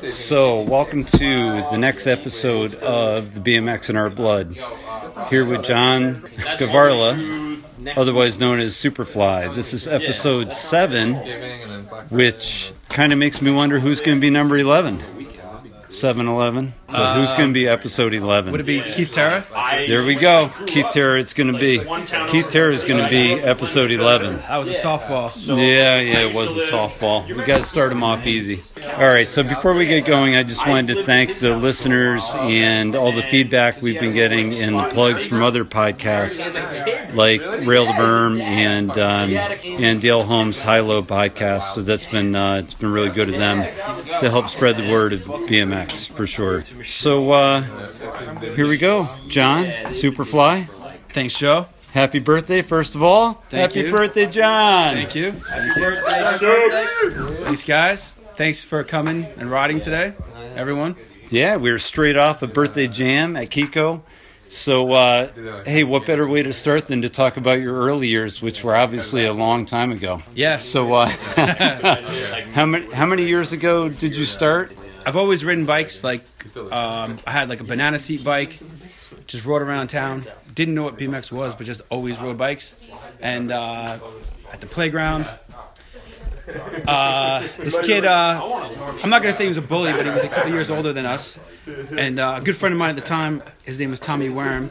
So, welcome to the next episode of the BMX in Our Blood. Here with John Skvarla, otherwise known as Superfly. This is episode 7, which kind of makes me wonder who's going to be number 11. 7 Eleven. But who's going to be episode 11? Would it be Keith Terra? There we go. Keith Terra, it's going to be. Keith Terra is going to be episode 11. That was a softball. Yeah, yeah, it was a softball. We got to start them off easy. All right, so before we get going, I just wanted to thank the listeners and all the feedback we've been getting and the plugs from other podcasts like Rail to Berm and um, and Dale Holmes High Low podcast. So that's been uh, it's been really good of them to help spread the word of BMX for sure. So uh, here we go, John Superfly. Thanks, Joe. Happy birthday, first of all. Thank Happy you. birthday, John. Thank you. Happy birthday, Thanks, guys. Thanks for coming and riding today, everyone. Yeah, we were straight off a birthday jam at Kiko. So, uh, hey, what better way to start than to talk about your early years, which were obviously a long time ago. Yeah. So, uh, how many how many years ago did you start? I've always ridden bikes. Like, um, I had like a banana seat bike. Just rode around town. Didn't know what BMX was, but just always rode bikes. And uh, at the playground, uh, this kid. Uh, I'm not gonna say he was a bully, but he was a couple years older than us. And uh, a good friend of mine at the time, his name was Tommy Worm.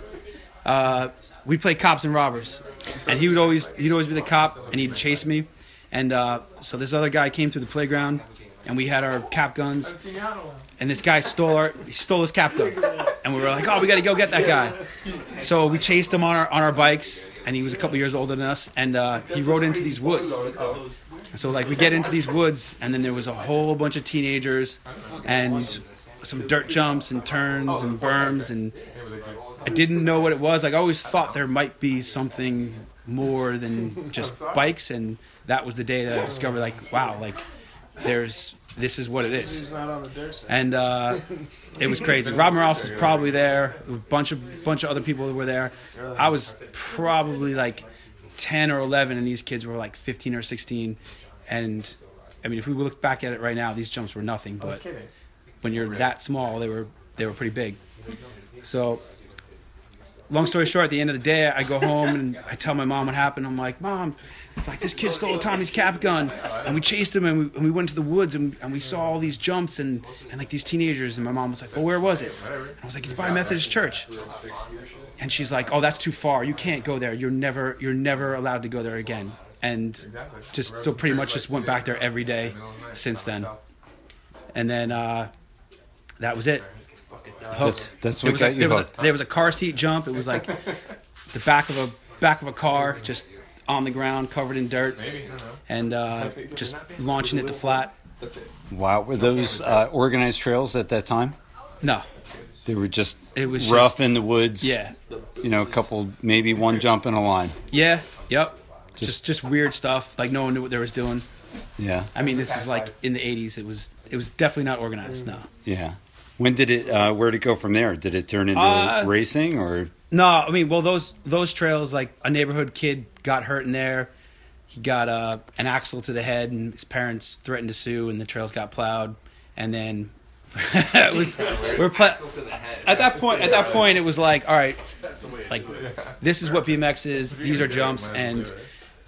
Uh, we played cops and robbers, and he would always he'd always be the cop, and he'd chase me. And uh, so this other guy came through the playground, and we had our cap guns, and this guy stole our he stole his cap gun, and we were like, oh, we got to go get that guy. So we chased him on our on our bikes, and he was a couple years older than us, and uh, he rode into these woods. So like we get into these woods, and then there was a whole bunch of teenagers, and some dirt jumps and turns and berms, and I didn't know what it was. Like I always thought there might be something more than just bikes, and that was the day that I discovered like, wow, like there's this is what it is, and uh, it was crazy. Rob Morales was probably there. A bunch of bunch of other people were there. I was probably like ten or eleven, and these kids were like fifteen or sixteen. And I mean, if we look back at it right now, these jumps were nothing. But when you're that small, they were they were pretty big. So, long story short, at the end of the day, I go home and I tell my mom what happened. I'm like, Mom, like this kid stole Tommy's cap gun, and we chased him, and we, and we went to the woods, and, and we saw all these jumps and, and like these teenagers. And my mom was like, Well, where was it? And I was like, It's by Methodist Church. And she's like, "Oh, that's too far. You can't go there. You're never you're never allowed to go there again." And just so pretty much just went back there every day since then. And then uh, that was it. That's, that's There what was, got a, you there, was a, hooked. there was a car seat jump. It was like the back of a back of a car, just on the ground, covered in dirt, and uh, just launching it to flat. Wow, were those uh, organized trails at that time? No, They were just It was rough just- in the woods. yeah, You know, a couple, maybe one jump in a line. yeah, yep. Just just weird stuff. Like no one knew what they was doing. Yeah, I mean, this is like in the '80s. It was it was definitely not organized. No. yeah. When did it? Uh, where did it go from there? Did it turn into Uh, racing or? No, I mean, well, those those trails, like a neighborhood kid got hurt in there. He got uh, an axle to the head, and his parents threatened to sue, and the trails got plowed. And then it was we're pla- at that point. At that point, it was like, all right, like this is what BMX is. These are jumps, and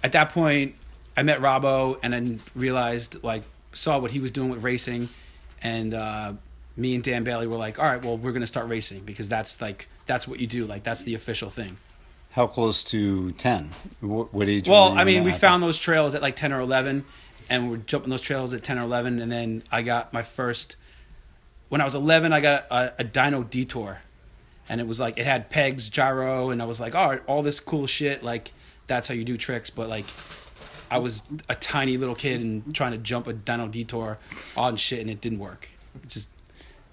at that point, I met Robbo, and then realized like saw what he was doing with racing, and uh, me and Dan Bailey were like, all right, well, we're gonna start racing because that's like that's what you do. Like that's the official thing. How close to ten? What, what age? Well, I mean, we that found those trails at like ten or eleven, and we're jumping those trails at ten or eleven, and then I got my first. When I was eleven, I got a, a dyno detour, and it was like it had pegs, gyro, and I was like, all right, all this cool shit. Like that's how you do tricks, but like. I was a tiny little kid and trying to jump a dyno detour on shit, and it didn't work. It just,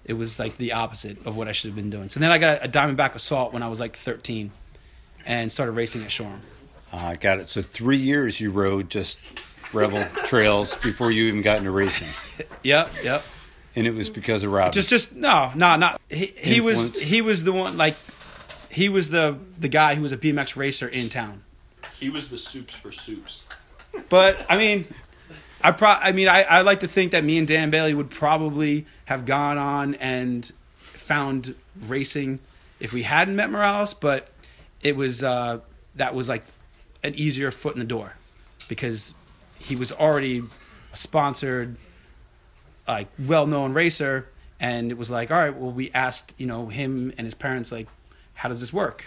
it was like the opposite of what I should have been doing. So then I got a Diamondback Assault when I was like 13, and started racing at Shoreham. Uh, got it. So three years you rode just rebel trails before you even got into racing, Yep, yep. and it was because of Rob. Just, just no, no, not he. He was he was the one like he was the the guy who was a BMX racer in town. He was the soups for soups. But I mean, I pro. I mean, I, I like to think that me and Dan Bailey would probably have gone on and found racing if we hadn't met Morales, but it was uh, that was like an easier foot in the door because he was already a sponsored, like well-known racer, and it was like, all right, well, we asked you know him and his parents like, how does this work?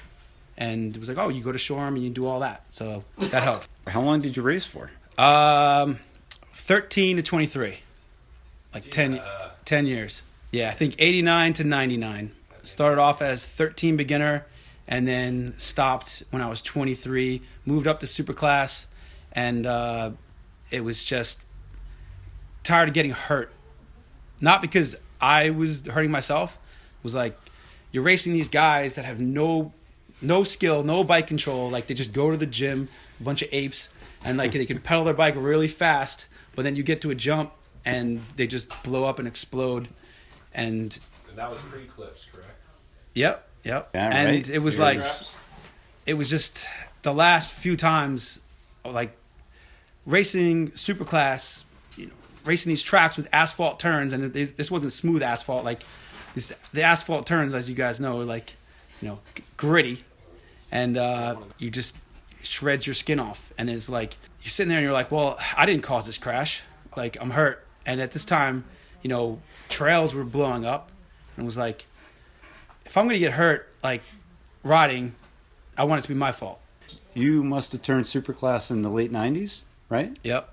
And it was like, oh, you go to Shoreham and you do all that, so that helped. How long did you race for? Um, 13 to 23. Like 10, 10 years. Yeah, I think 89 to 99. Started off as 13 beginner and then stopped when I was 23. Moved up to super class and uh, it was just tired of getting hurt. Not because I was hurting myself. It was like you're racing these guys that have no no skill, no bike control. Like they just go to the gym, a bunch of apes, and like they can pedal their bike really fast, but then you get to a jump and they just blow up and explode. And And that was pre clips, correct? yep, yep. Yeah, and right. it was You're- like it was just the last few times like racing superclass, you know, racing these tracks with asphalt turns, and this wasn't smooth asphalt. Like this, the asphalt turns, as you guys know, are like you know gritty, and uh, you just shreds your skin off. And it's like you're sitting there and you're like, well, I didn't cause this crash. Like I'm hurt. And at this time, you know, trails were blowing up, and it was like, if I'm gonna get hurt, like riding, I want it to be my fault. You must have turned superclass in the late '90s, right? Yep.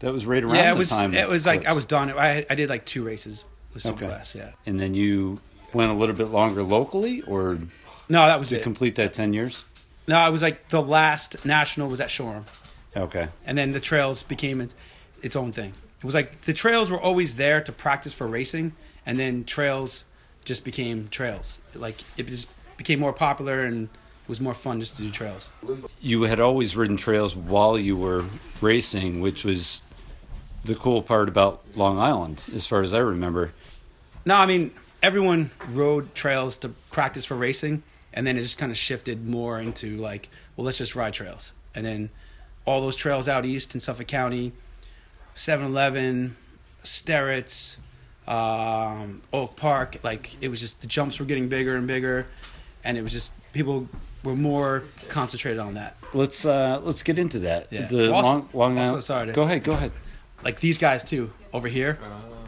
That was right around yeah, it the was. time. It was like. I was done. I I did like two races with Okay. Superclass. Yeah. And then you went a little bit longer locally, or No, that was to it. complete that ten years. No, I was like the last national was at Shoreham, Okay. and then the trails became its, its own thing. It was like the trails were always there to practice for racing, and then trails just became trails. Like it just became more popular and it was more fun just to do trails. You had always ridden trails while you were racing, which was the cool part about Long Island, as far as I remember. No, I mean everyone rode trails to practice for racing, and then it just kind of shifted more into like, well, let's just ride trails, and then all those trails out east in Suffolk County, 7-Eleven, Sterrett's, um, Oak Park, like it was just the jumps were getting bigger and bigger, and it was just people were more concentrated on that. Let's uh, let's get into that. Yeah. The Also- Long, Long also, sorry to- Go ahead. Go ahead. Like these guys too over here,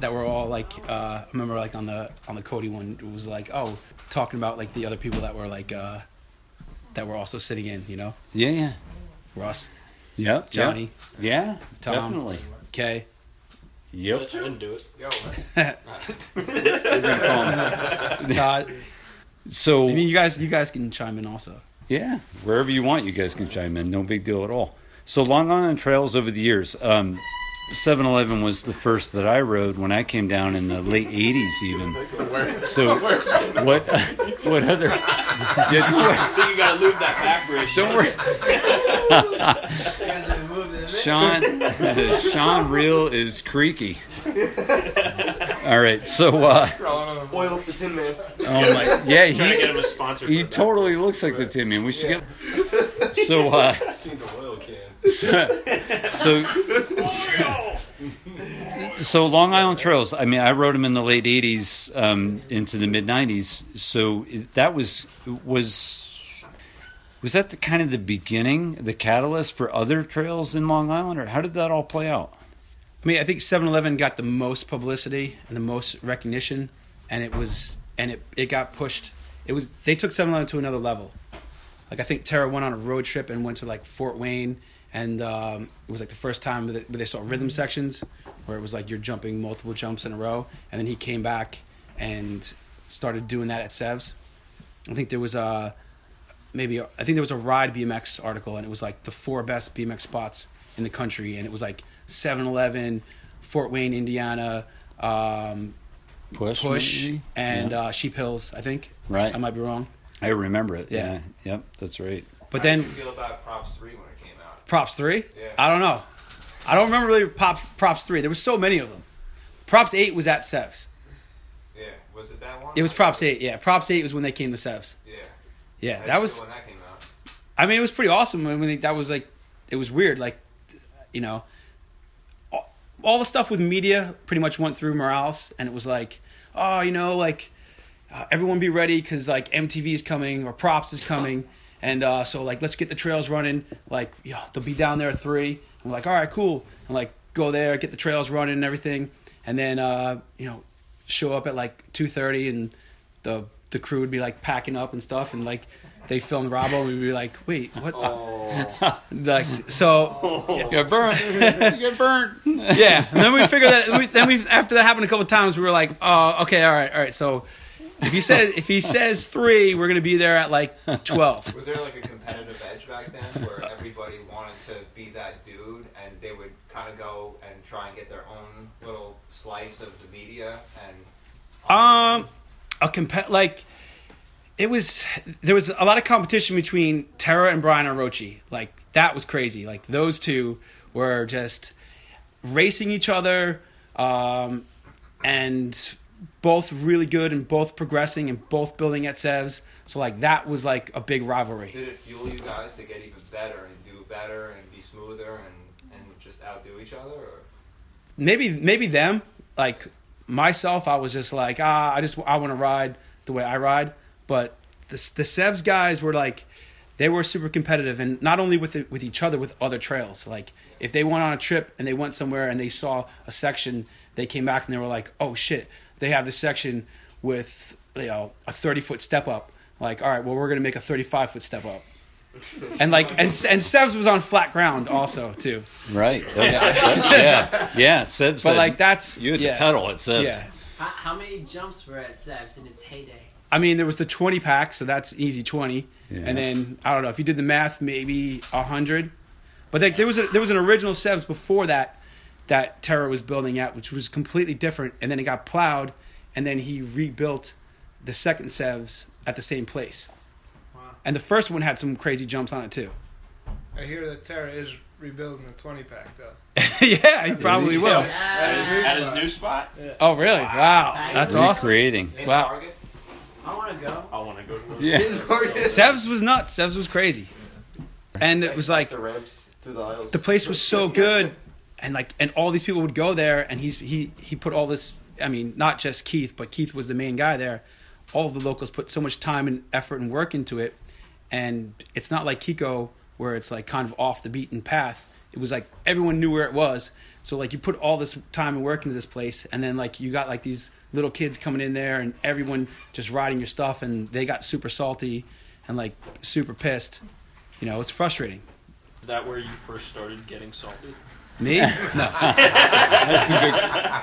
that were all like, uh, I remember like on the on the Cody one, it was like, oh, talking about like the other people that were like, uh, that were also sitting in, you know, Yeah. Yeah. Russ, Yep. Johnny, Yeah. Tom, Definitely. Kay. Yep. Let you didn't do it. Yo, We're gonna call him. Todd. So I mean, you guys, you guys can chime in also. Yeah, wherever you want, you guys can chime in. No big deal at all. So Long Island trails over the years. Um, 7-Eleven was the first that I rode when I came down in the late '80s, even. So what? What other? Yeah, don't I think you gotta lube that back bridge. Don't worry. Sean, Sean Real is creaky. All right, so uh, Oil up the Tin Man. oh my, yeah, Trying to get he him a sponsor. he for that. totally looks like the Tin Man. We should get. So uh, I seen the oil can. so, so Long Island trails. I mean, I wrote them in the late '80s um, into the mid '90s. So that was was was that the kind of the beginning, the catalyst for other trails in Long Island, or how did that all play out? I mean, I think 7-Eleven got the most publicity and the most recognition, and it was and it it got pushed. It was they took 7-Eleven to another level. Like I think Tara went on a road trip and went to like Fort Wayne, and um, it was like the first time that they saw rhythm sections, where it was like you're jumping multiple jumps in a row, and then he came back and started doing that at Sevs. I think there was a maybe I think there was a Ride BMX article, and it was like the four best BMX spots in the country, and it was like 7-Eleven, Fort Wayne, Indiana, um, Push, Push, maybe? and Yeah. uh, Sheep Hills. I think. Right. I might be wrong. I remember it. Yeah. Yeah. Yep. That's right. But How did then you feel about Props Three when it came out? Props three. Yeah. I don't know. I don't remember really Pop, Props three. There was so many of them. Props eight was at Sevs. Yeah, was it that one? It was Props eight. Yeah, Props eight was when they came to Sevs. Yeah, Yeah, I that was. when that came out. I mean, it was pretty awesome. I mean, that was like, it was weird. Like, you know, all the stuff with media pretty much went through Morales, and it was like, oh, you know, like uh, everyone be ready because like MTV is coming or Props is coming, and uh, so like let's get the trails running. Like, yeah, they'll be down there at three. I'm like, all right, cool, and like go there, get the trails running and everything, and then uh, you know, show up at like two thirty, and the the crew would be like packing up and stuff, and like they filmed Robbo, and we'd be like, wait, what? like so. you're burnt. you got burnt. Yeah, and then we figured that. Then we, then we after that happened a couple times, we were like, oh, okay, all right, all right. So if he says if he says three, we're gonna be there at like twelve. Was there like a competitive edge back then where everybody wanted to be that dude and they would kind of go and try and get their own little slice of the media and Um, a comp like it was there was a lot of competition between Tara and Brian Orochi. Like that was crazy. Like those two were just racing each other, um, and both really good and both progressing and both building at Sevs. So like that was like a big rivalry. did it fuel you guys to get even better and do better and be smoother and, and just outdo each other or maybe maybe them like myself i was just like ah i just i want to ride the way i ride. But the, the sevs guys were like they were super competitive and not only with it, with each other with other trails. Like if they went on a trip and they went somewhere and they saw a section they came back and they were like oh shit they have this section with you know a 30 foot step up. Like all right well we're gonna make a 35 foot step up and like and and sevs was on flat ground also too Right. Oh, that yeah. Yeah. Sevs. but like that's you had yeah. the pedal. It says. yeah How, how many jumps were at Sevs in its heyday? I mean, there was the 20 pack, so that's easy 20. Yeah. And then I don't know if you did the math, maybe 100. But like, there was a, there was an original Sevs before that that Terra was building at, which was completely different. And then it got plowed, and then he rebuilt the second Sevs at the same place. Wow. And the first one had some crazy jumps on it too. I hear that Terra is rebuilding a 20 pack though. yeah, he probably will. At his new spot? Oh, really? Wow, that's awesome. Recreating. in Wow. Target? I want to go. I want to go to Yeah. Sevs was nuts. Sevs was crazy, and it was like the ramps through the aisles. the place was so good and like and all these people would go there and he's he he put all this i mean not just keith but keith was the main guy there all of the locals put so much time and effort and work into it and it's not like kiko where it's like kind of off the beaten path. It was like everyone knew where it was. So like you put all this time and work into this place and then like you got like these little kids coming in there and everyone just riding your stuff and they got super salty and like super pissed. You know it's frustrating. Is that where you first started getting salty? Me no That's a good.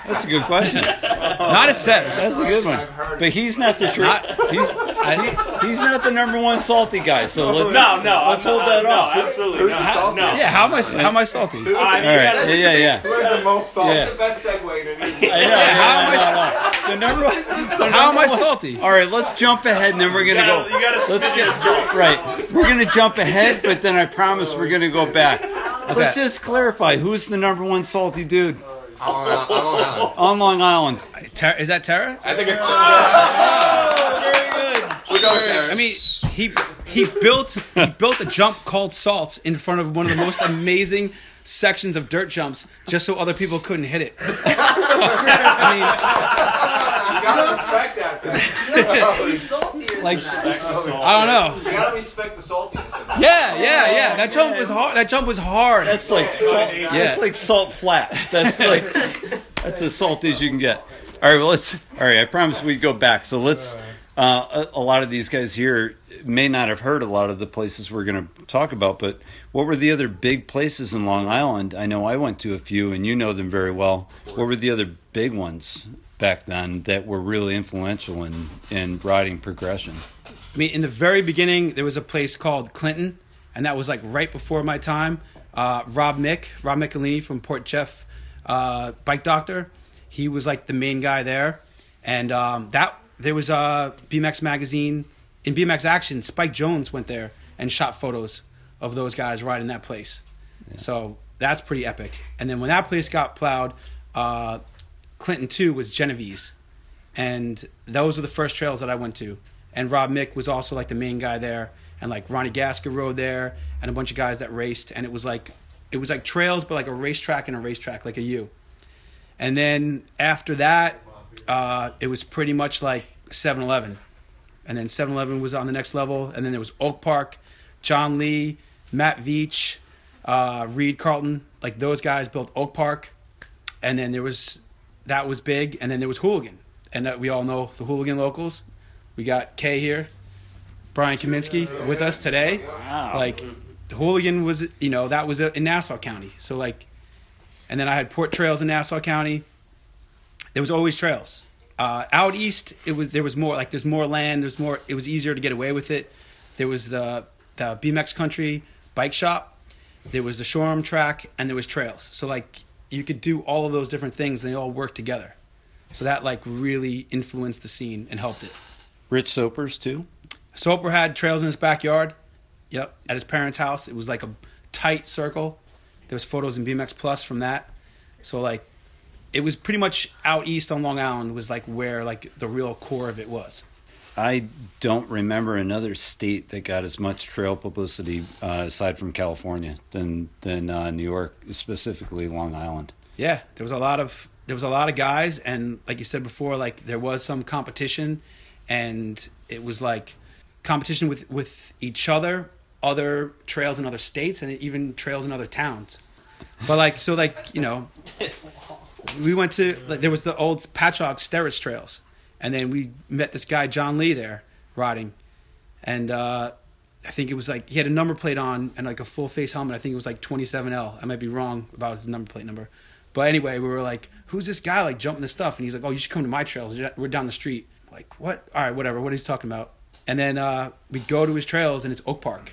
That's a good question. not at Sevs. That's a good one. But he's not the true. He's he, he's not the number one salty guy. So let's No, no. let's I'm hold not- that no, off. absolutely. No, how, no. Yeah, how am I how am I salty? I mean, All right. Yeah, yeah, yeah. Who has the most salty? Yeah. That's the best segue in I know. yeah, how am I no, no. The number one. the How am I salty? All right, let's jump ahead, and then we're gonna gotta- go. you gotta let's spin get right. We're gonna jump ahead, but then I promise we're gonna go back. Let's just clarify who's the number one salty dude on Long Island. Ter- is that Tara? I think it, Oh, very good. we're going there. I mean, he he built he built a jump called Salts in front of one of the most amazing sections of dirt jumps, just so other people couldn't hit it. I You gotta respect that. Though. Mean, like. I don't know. You gotta respect the saltiness of that. Yeah, yeah, yeah. That jump was hard. That jump was hard. That's like salt. Yeah. That's like salt flats. That's like that's as salty as you can get. All right, well, let's. All right, I promise we go back. So let's. Uh, a, a lot of these guys here may not have heard a lot of the places we're going to talk about, but what were the other big places in Long Island? I know I went to a few, and you know them very well. What were the other big ones back then that were really influential in in riding progression? I mean, in the very beginning, there was a place called Clinton, and that was like right before my time. Uh, Rob Mick, Rob Michelini from Port Jeff uh, Bike Doctor, he was like the main guy there, and um, that there was a BMX magazine in BMX Action. Spike Jonze went there and shot photos of those guys riding that place. So that's pretty epic. And then when that place got plowed, uh, Clinton too was Genovese and those were the first trails that I went to. And Rob Mick was also like the main guy there, and like Ronnie Gasker rode there, and a bunch of guys that raced, and it was like it was like trails, but like a racetrack and a racetrack, like a U. And then after that, uh, it was pretty much like 7-Eleven. And then 7-Eleven was on the next level. And then there was Oak Park, John Lee, Matt Veach, uh, Reed Carlton. Like those guys built Oak Park. And then there was that was big. And then there was Hooligan, and uh, we all know the Hooligan locals. We got Kay here, Brian Kaminsky with us today. Wow. Like Hooligan was, you know, that was in Nassau County. So like, and then I had Port Trails in Nassau County. There was always trails. Uh, out east, it was there was more like there's more land. There's more. It was easier to get away with it. There was the the BMX Country bike shop. There was the Shoreham track, and there was trails. So like you could do all of those different things, and they all worked together. So that like really influenced the scene and helped it. Rich Soapers too. Soper had trails in his backyard. Yep, at his parents' house. It was like a tight circle. There was photos in BMX Plus from that. So like, it was pretty much out east on Long Island was like where like the real core of it was. I don't remember another state that got as much trail publicity uh, aside from California than than uh, New York, specifically Long Island. Yeah, there was a lot of there was a lot of guys, and like you said before, like there was some competition, and it was like competition with with each other, other trails in other states, and even trails in other towns. But like so, like you know, we went to like there was the old Patchogue Sterrett trails, and then we met this guy John Lee there riding, and uh, I think it was like he had a number plate on and like a full face helmet. I think it was like 27L. I might be wrong about his number plate number, but anyway, we were like, "Who's this guy like jumping this stuff?" And he's like, "Oh, you should come to my trails. We're down the street." Like what? All right, whatever. What he's talking about. And then uh, we go to his trails, and it's Oak Park,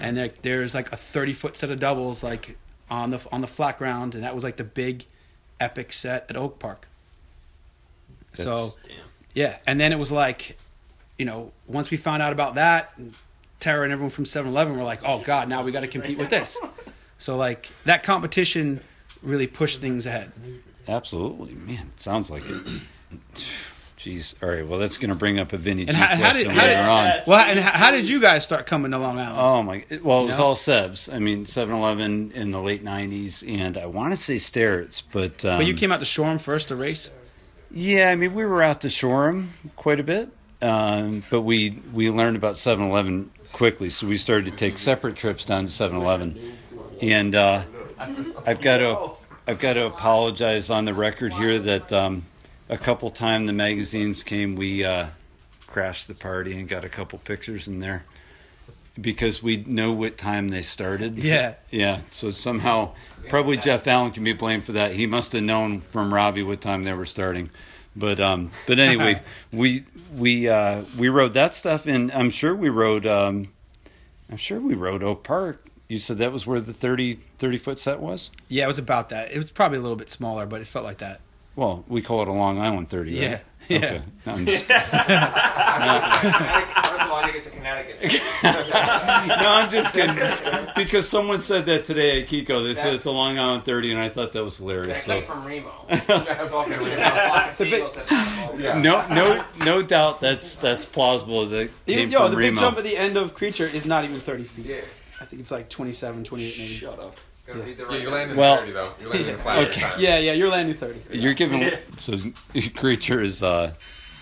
and there, there's like a 30 foot set of doubles like on the on the flat ground, and that was like the big, epic set at Oak Park. so Damn. yeah, and then it was like, you know, once we found out about that, Tara and everyone from 7-Eleven were like, "Oh God, now we got to compete with this." So like that competition really pushed things ahead. Absolutely, man. It sounds like it. Jeez. All right. Well, that's going to bring up a Vinny And how, how question did later did, on. well, and how, how did you guys start coming to Long Island? Oh my! Well, it was You know? all Sevs. I mean, 7-Eleven in the late '90s, and I want to say Starrett's, but um, but you came out to Shoreham first to race. Yeah, I mean, we were out to Shoreham quite a bit, um, but we we learned about 7-Eleven quickly, so we started to take separate trips down to 7-Eleven, and uh, I've got to I've got to apologize on the record here that um, a couple time the magazines came, we uh, crashed the party and got a couple pictures in there because we know what time they started. Yeah. Yeah, so somehow, probably Jeff Allen can be blamed for that. He must have known from Robbie what time they were starting. But um, but anyway, we we uh, we rode that stuff, and I'm sure we rode um, I'm sure we rode Oak Park. You said that was where the 30, 30 foot set was. Yeah, it was about that. It was probably a little bit smaller, but it felt like that. Well, we call it a Long Island thirty. Yeah, right? yeah. Okay. No, I'm just, First of all, I think it's a Connecticut. no, I'm just kidding. Just because someone said that today at Kiko. They said it's a Long Island thirty, and I thought that was hilarious. That So came from Remo. I was walking Remo. A flock of seagulls at Animal. no, no, no doubt that's that's plausible. That came Yo, from the big jump at the end of Creature is not even 30 feet. Yeah. I think it's like 27, 28 maybe. Shut up. Gonna read the Yeah, you're landing Well- 30 though. You're landing at flat Okay. Yeah, yeah, you're landing 30. You're giving so creature is uh,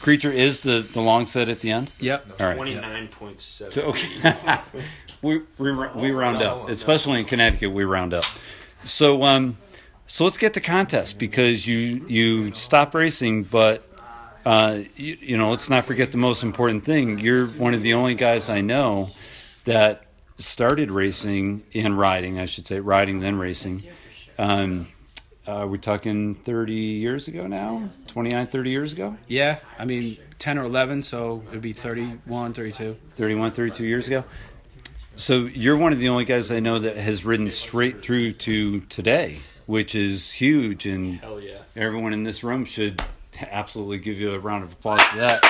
creature is the the long set at the end. Yep. All right. Twenty-nine point seven. So, okay. we we we round up, especially in Connecticut. We round up. So um, so let's get to contest because you you stop racing, but uh, you, you know let's not forget the most important thing. You're one of the only guys I know that started racing and riding. I should say riding then racing. Um, uh, we're talking 30 years ago now 29 30 years ago Yeah, I mean 10 or 11, so it would be 31, 32. 31, 32 years ago. So you're one of the only guys I know that has ridden straight through to today, which is huge, and Hell yeah. everyone in this room should absolutely give you a round of applause for that.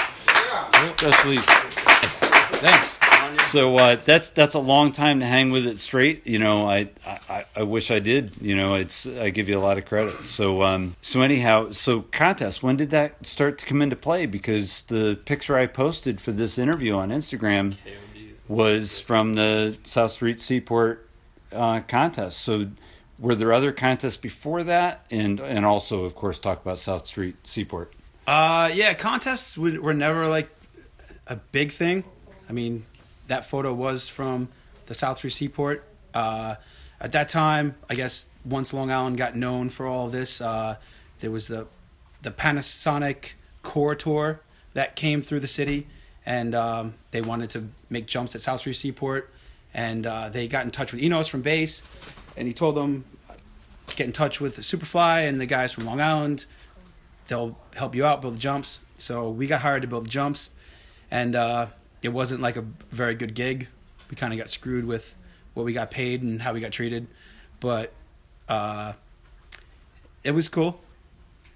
Especially, Thanks. So uh, that's that's a long time to hang with it straight. You know, I, I I wish I did. You know, it's I give you a lot of credit. So um so anyhow, so contest. When did that start to come into play? Because the picture I posted for this interview on Instagram was from the South Street Seaport uh, contest. So were there other contests before that? And and also, of course, talk about South Street Seaport. Uh, yeah, contests were, were never like a big thing. I mean, that photo was from the South Street Seaport. Uh, at that time, I guess once Long Island got known for all this, uh, there was the the Panasonic Core that came through the city, and um, they wanted to make jumps at South Street Seaport, and uh, they got in touch with Enos from base, and he told them get in touch with Superfly and the guys from Long Island. They'll help you out build the jumps. So we got hired to build the jumps, and uh, it wasn't like a very good gig. We kind of got screwed with what we got paid and how we got treated, but uh, it was cool.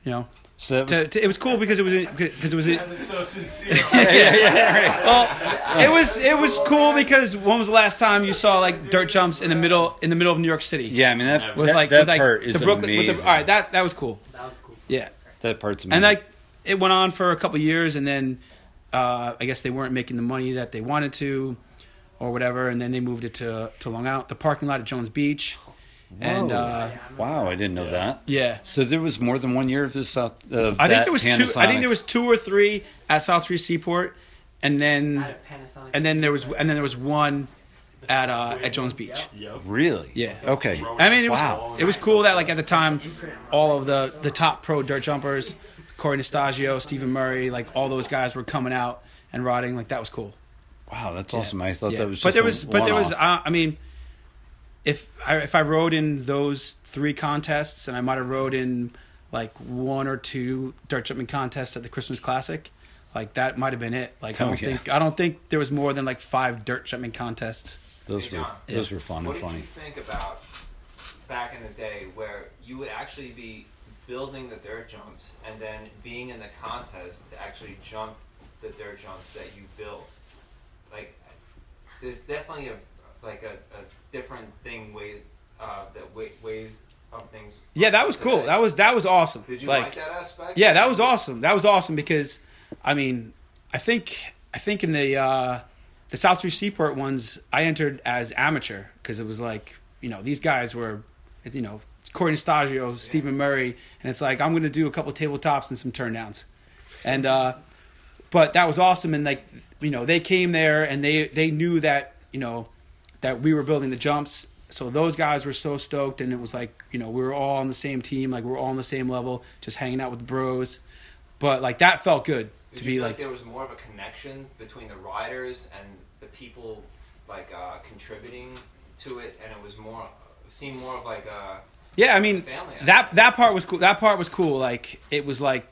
You know, So that was to, to, it was cool because it was because it was It's so sincere. Yeah, yeah. well, it was it was cool because when was the last time you saw like dirt jumps in the middle in the middle of New York City? yeah. I mean that with that, like that with like part is the Brooklyn. amazing. With the, all right, that that was cool. That was cool. Yeah, that part's amazing. and like it went on for a couple years, and then uh, I guess they weren't making the money that they wanted to, or whatever, and then they moved it to to Long Island, the parking lot at Jones Beach, and uh, wow, I didn't know that. yeah. So there was more than one year of this South. Of I think there was two. I think there was two or three at South Street Seaport, and then Panasonic. and then there was and then there was one at uh, at Jones Beach. Yep. really. Yeah. Okay. I mean, it was Wow. it was cool that like at the time, all of the the top pro dirt jumpers, Corey Nastazio, Stephen Murray, like all those guys were coming out and riding. Like that was cool. Wow, that's awesome. I thought Yeah. that was. but Just there a was but there was uh, I mean, if I if I rode in those three contests and I might have rode in like one or two dirt jumping contests at the Christmas Classic. Like that might have been it. Like I Oh, don't yeah. think I don't think there was more than like five dirt jumping contests. those Hey, were John. those were fun What and did funny. you think about back in the day where you would actually be building the dirt jumps and then being in the contest to actually jump the dirt jumps that you built? Like, there's definitely a like a, a different thing ways uh, that wa- ways of things. Yeah, that was cool. That was that was awesome. Did you like, like, that aspect? Yeah, that was awesome. That was awesome because, I mean, I think I think in the uh, the South Street Seaport ones, I entered as amateur because it was like you know these guys were, you know, Corey Nastazio, Stephen Murray, and it's like I'm going to do a couple tabletops and some turndowns, and uh, but that was awesome and like you know they came there and they they knew that you know that we were building the jumps. So those guys were so stoked and it was like you know we were all on the same team like we are all on the same level just hanging out with bros. But like that felt good Did to be feel like there was more of a connection between the riders and the people like uh, contributing to it, and it was more seemed more of like a yeah i mean family. that that part was cool that part was cool like it was like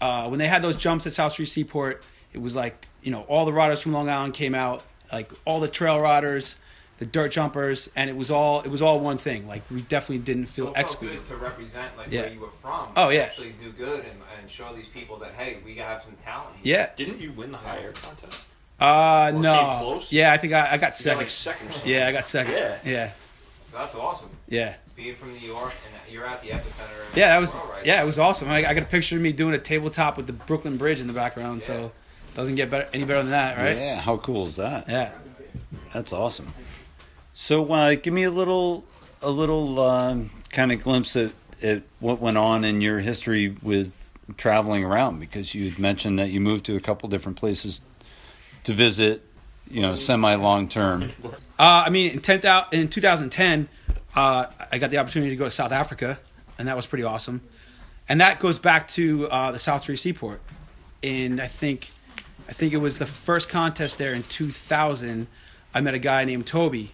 uh, when they had those jumps at south street seaport it was like you know all the riders from long island came out like all the trail riders the dirt jumpers and it was all it was all one thing like we definitely didn't feel it felt excluded good to represent like Yeah. where you were from. Oh, yeah. actually do good and, and show these people that hey, we gotta have some talent. yeah Didn't you win the high air contest? uh Or no came close? yeah i think i, I got You got second like second or something. yeah i got second Yeah. yeah So that's awesome. yeah Being from New York and you're at the epicenter. Of Yeah, that was right yeah, now. it was awesome. I, I got a picture of me doing a tabletop with the Brooklyn Bridge in the background, so doesn't get better any better than that, right? Yeah, how cool is that? Yeah. That's awesome. So, uh, give me a little, a little um, kind of glimpse at, at what went on in your history with traveling around, because you had mentioned that you moved to a couple different places to visit, you know, semi long term. Uh, I mean, in, 10, in 2010, uh, I got the opportunity to go to South Africa, and that was pretty awesome. And that goes back to uh, the South Street Seaport. And I think, I think it was the first contest there in 2000. I met a guy named Toby,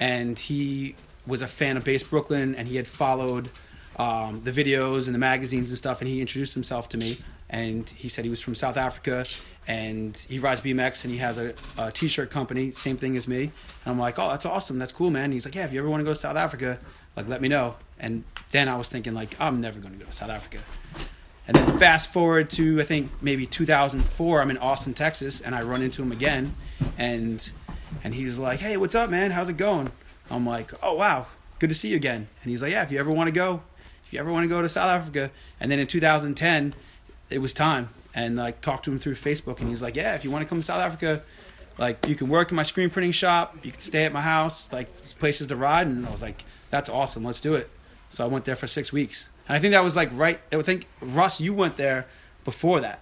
and he was a fan of Base Brooklyn, and he had followed um, the videos and the magazines and stuff. And he introduced himself to me, and he said he was from South Africa, and he rides BMX, and he has a, a t-shirt company, same thing as me. And I'm like, oh, that's awesome, that's cool, man. And he's like, yeah, if you ever want to go to South Africa, like let me know. And then I was thinking like, I'm never going to go to South Africa. And then fast forward to I think maybe 2004, I'm in Austin, Texas, and I run into him again, and and he's like, "Hey, what's up, man? How's it going?" I'm like, "Oh wow, good to see you again." And he's like, "Yeah, if you ever want to go, if you ever want to go to South Africa." And then in 2010, it was time, and like talked to him through Facebook, and he's like, "Yeah, if you want to come to South Africa, Like you can work in my screen printing shop, you can stay at my house, like places to ride, and I was like, that's awesome, let's do it. So I went there for six weeks, and I think that was like right. I would think Russ, you went there before that.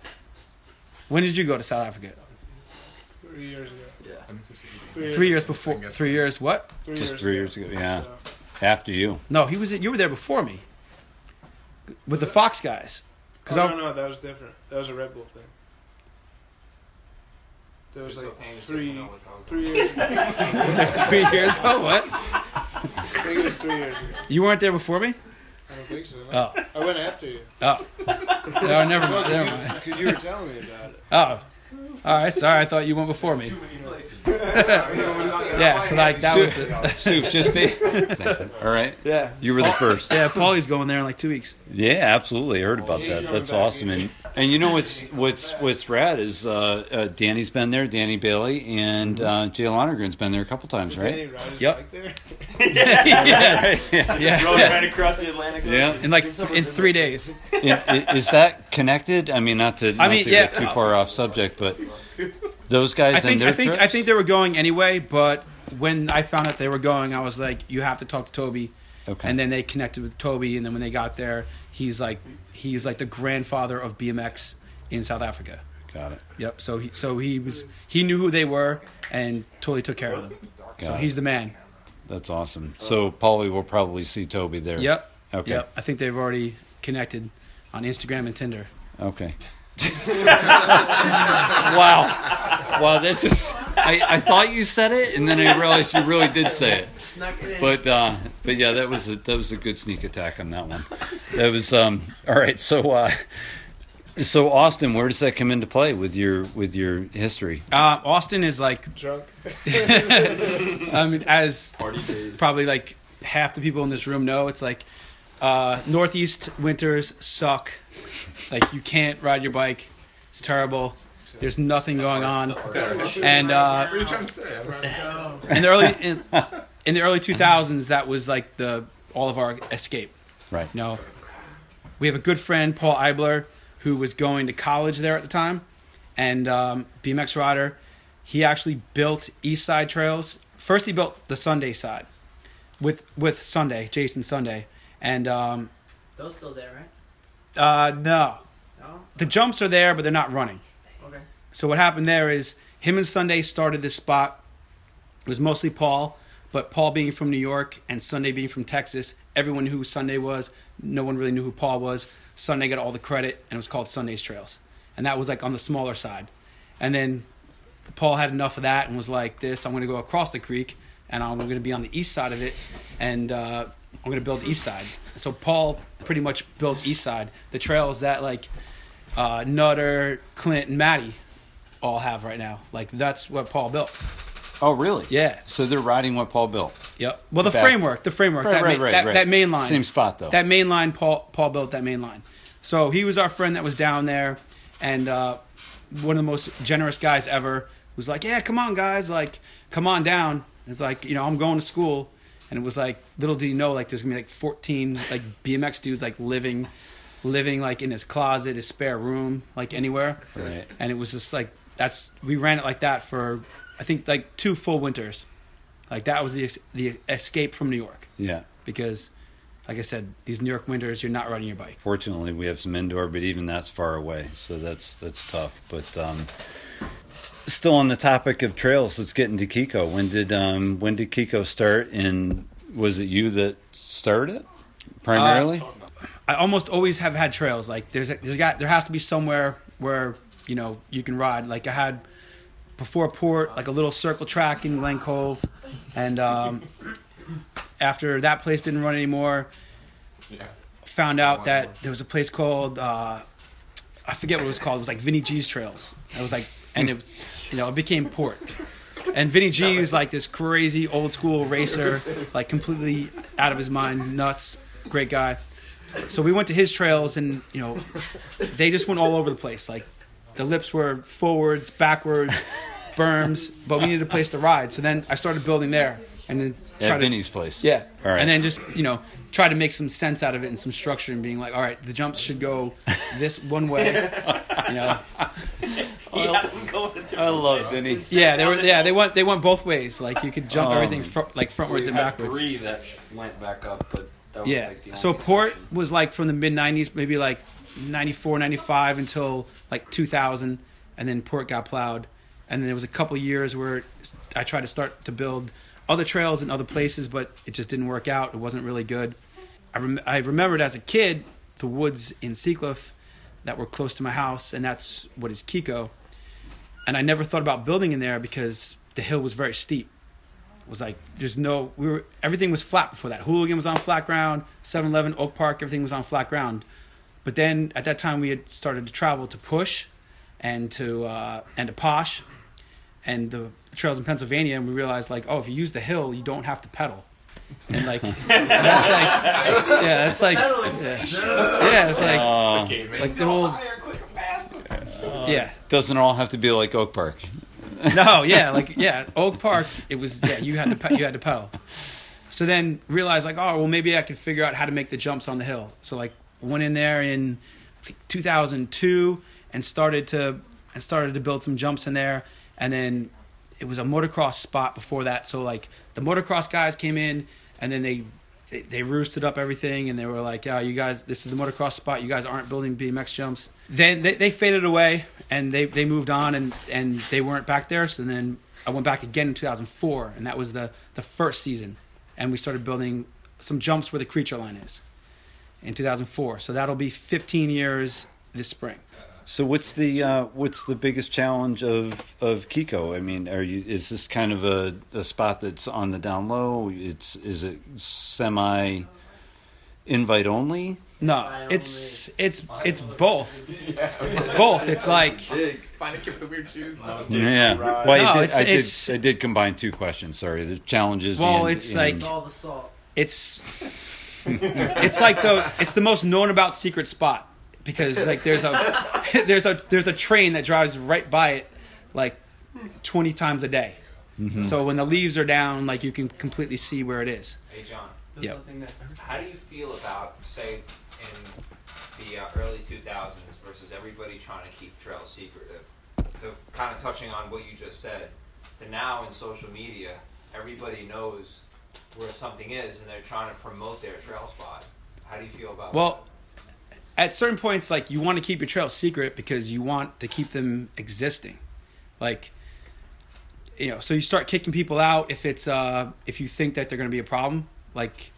When did you go to South Africa? Three years ago. Yeah. Three years before. Three years. What? Three Just years three ago. years ago. Yeah, after you. No, he was. You were there before me. With the Fox guys. Because Oh, I no, no, that was different. That was a Red Bull thing. That was like famous, three, you know what that was three years ago. three years ago. What? I think it was three years ago. You weren't there before me? I don't think so. No. Oh. I went after you. Oh. No, never mind. Never mind. Because you were telling me about it. Oh. All right. Sorry. I thought you went before me. Yeah. So like that was. The, Soup, just be. All right. yeah. You were the first. Yeah. Paulie's going there in like two weeks. Yeah, absolutely. I heard about that. That's awesome. And and you know what's what's what's rad is uh, uh, Danny's been there, Danny Bailey, and uh, Jay Lonergan's been there a couple times, right? Danny ride his Yep. bike there? yeah. Yeah. Rode yeah. right across the Atlantic. Yeah. In like th- in three days. I- i- Is that connected? I mean, not to not mean, to yeah. get too far off subject, but those guys I think and their I think I think they were going anyway, but when I found out they were going, I was like, you have to talk to Toby. okay. And then they connected with Toby, and then when they got there, he's like he's like the grandfather of BMX in South Africa. got it. Yep. So he so he was he knew who they were and totally took care of them. So it. he's the man. That's awesome. So Paulie will probably see Toby there. Yep. Okay. Yep. I think they've already connected on Instagram and Tinder. Okay. wow. Wow, that just I, I thought you said it and then I realized you really did say it. Snuck it in. But uh but yeah, that was a that was a good sneak attack on that one. That was um all right, so uh so Austin, where does that come into play with your with your history? Uh, Austin is like Drunk. I mean as Party days. probably like half the people in this room know, it's like uh, Northeast winters suck. Like you can't ride your bike. It's terrible. There's nothing going on. And uh, What are you trying to say? in the early in, in the early 2000s, that was like the all of our escape. Right. You know, we have a good friend Paul Eibler who was going to college there at the time, and um, BMX rider. He actually built East Side Trails. First, he built the Sunday side with with Sunday, Jason Sunday, and um, Those still there, right? uh, no, No. the jumps are there, but they're not running. Okay. So what happened there is him and Sunday started this spot. It was mostly Paul, but Paul being from New York and Sunday being from Texas, everyone knew who Sunday was. No one really knew who Paul was. Sunday got all the credit, and it was called Sunday's Trails, and that was like on the smaller side. And then Paul had enough of that and was like, "This, I'm going to go across the creek, and I'm going to be on the east side of it, and uh, I'm going to build east side." So Paul pretty much built east side, the trails that like uh, Nutter, Clint, and Maddie all have right now. Like that's what Paul built. Oh really? Yeah. So they're riding what Paul built. Yep. Well, the Back- framework, the framework, Right, that, right, ma- right, that, right. that main line, Same spot though. that main line. Paul Paul built that main line. So he was our friend that was down there, and uh, one of the most generous guys ever. Was like, yeah, come on, guys, like, come on down. It's like, you know, I'm going to school, and it was like, little did you know, like, there's gonna be like 14 like BMX dudes like living, living like in his closet, his spare room, like anywhere Right. and it was just like that's we ran it like that for I think like two full winters. Like that was the the escape from New York Yeah. because, like I said, these New York winters you're not riding your bike. Fortunately, we have some indoor, but even that's far away, so that's that's tough. But um, still on the topic of trails, let's get into Kiko. When did um, when did Kiko start, and was it you that started it primarily? I almost always have had trails. Like there's there's got there has to be somewhere where you know you can ride. Like I had before port like a little circle track in Glen Cove, and um, after that place didn't run anymore, found out that there was a place called uh, I forget what it was called. It was like Vinny G's Trails. It was like and it was you know it became port. And Vinny G was like this crazy old school racer, like completely out of his mind, nuts, great guy. So we went to his trails, and you know, they just went all over the place. Like the lips were forwards, backwards, berms, but we needed a place to ride. So then I started building there, and then At to- Vinny's place. yeah. All right. And then just, you know, try to make some sense out of it and some structure and being like, all right, the jumps should go this one way. You know, Yeah, I'm going I love Vinny. Yeah, they were. Yeah, they went. They went both ways. Like you could jump Oh. everything fr- like frontwards and had backwards. Three that went back up, but that was Yeah. like the So Port exception. was like from the mid 90s, maybe like 94, 95 until like 2000. And then Port got plowed. And then there was a couple years where I tried to start to build other trails in other places, but it just didn't work out. It wasn't really good. I, rem- I remembered as a kid the woods in Seacliff that were close to my house, and that's what is Keyko. And I never thought about building in there because the hill was very steep It was like there's no we were everything was flat before that. Hooligan was on flat ground, 7-Eleven, Oak Park, everything was on flat ground. But then at that time we had started to travel to Push and to uh, and to Posh and the trails in Pennsylvania and we realized like oh if you use the hill you don't have to pedal. And like that's like yeah, that's like yeah, yeah it's like Uh, like the whole yeah. doesn't all have to be like Oak Park. No, yeah, like yeah, Oak Park. It was yeah, you had to you had to pedal. So then realized like oh well maybe I could figure out how to make the jumps on the hill. So like went in there in 2002 and started to and started to build some jumps in there. And then it was a motocross spot before that. So like the motocross guys came in and then they they, they roosted up everything and they were like, yeah, you guys, this is the motocross spot. You guys aren't building BMX jumps. Then they, they faded away and they, they moved on and, and they weren't back there. So then I went back again in 2004 and that was the, the first season. And we started building some jumps where the creature line is in 2004. So that'll be 15 years this spring. So what's the uh, what's the biggest challenge of of Keyko? I mean, are you is this kind of a, a spot that's on the down low? It's is it semi invite only? No, it's it's it's both. It's both. It's like Find a kid with the weird shoes. Yeah. Well, I No, did. it's- I it's- did. I did combine two questions. Sorry, the challenges. Well, and- it's and- like- all the salt. it's it's like the it's the most known about secret spot because like there's a there's a there's a train that drives right by it like 20 times a day. So when the leaves are down, like you can completely see where it is. Hey John, Yeah. how do you feel about say in the uh, early 2000s versus everybody trying to keep trails secretive? So kind of touching on what you just said, to now in social media, everybody knows where something is and they're trying to promote their trail spot. How do you feel about Well, at certain points, like you want to keep your trails secret because you want to keep them existing. Like, you know, so you start kicking people out if it's uh, if you think that they're going to be a problem. Like,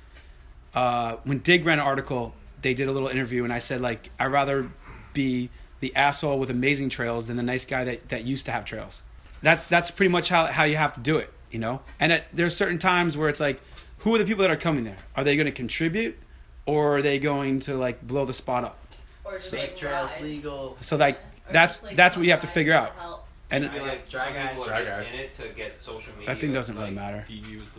uh, when Dig ran an article, they did a little interview, and I said like I'd rather be the asshole with amazing trails than the nice guy that, that used to have trails. That's that's pretty much how how you have to do it, you know. And at, there's certain times where it's like, who are the people that are coming there? Are they going to contribute, or are they going to like blow the spot up? Or Fake trails legal. So like that's that's what you have to figure out. And I feel like Dry guys. people Dry are just guys. in it to get social media. that thing doesn't really matter.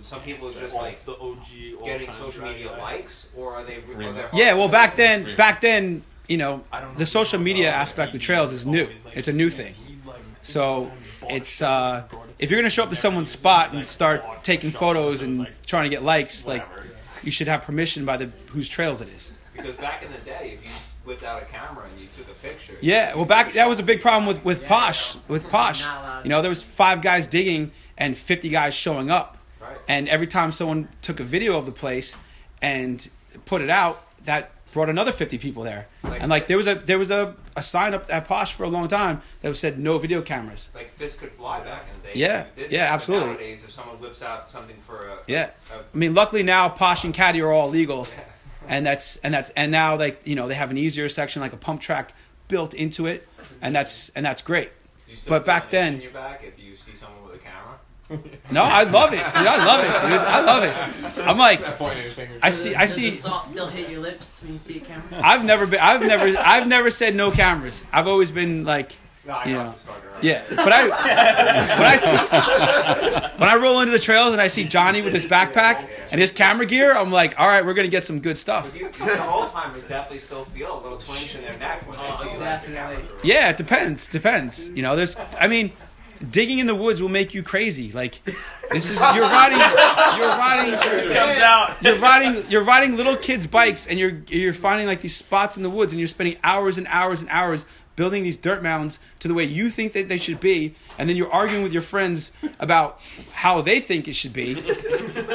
Some people are just like the OG getting social media guy. likes, or are they? Are they Yeah, well back then back then you know the social media aspect of trails is new. It's a new thing. So it's uh, if you're gonna show up to someone's spot and start taking photos and trying to get likes, like you should have permission by the whose trails it is. Because back in the day, if you whipped out a camera and you took a picture, Yeah, well, back that was a big problem with with Posh. With Posh, Not allowed. you know, there was five guys digging and fifty guys showing up, Right. and every time someone took a video of the place and put it out, that brought another fifty people there. Like- And like there was a there was a, a sign up at Posh for a long time that said no video cameras. like this could fly back in the day. Yeah, yeah, absolutely. Nowadays, if someone whips out something for a Yeah. a- I mean, luckily now Posh and Caddy are all legal, and that's and that's and now like you know they have an easier section like a pump track built into it, and that's and that's great. do you still but back then- in your back if you see someone with a camera. No, I love it, dude. I love it, dude. I love it. I'm like, Pointing his finger. I see, I Does see. the salt still hit your lips when you see a camera? I've never been. I've never. I've never said no cameras. I've always been like, No, I You know. know. I'm just fucking around. yeah. But I, when I see, when I roll into the trails and I see Johnny with his backpack and his camera gear, I'm like, all right, we're gonna get some good stuff. You, the old timers definitely still feel a little twinge in their neck when they Oh, see exactly. the camera. Yeah, it depends. Depends. You know, there's. I mean, digging in the woods will make you crazy. Like, this is you're riding. You're riding. Comes out. you're riding you're riding little kids bikes and you're you're finding like these spots in the woods and you're spending hours and hours and hours building these dirt mounds to the way you think that they should be, and then you're arguing with your friends about how they think it should be,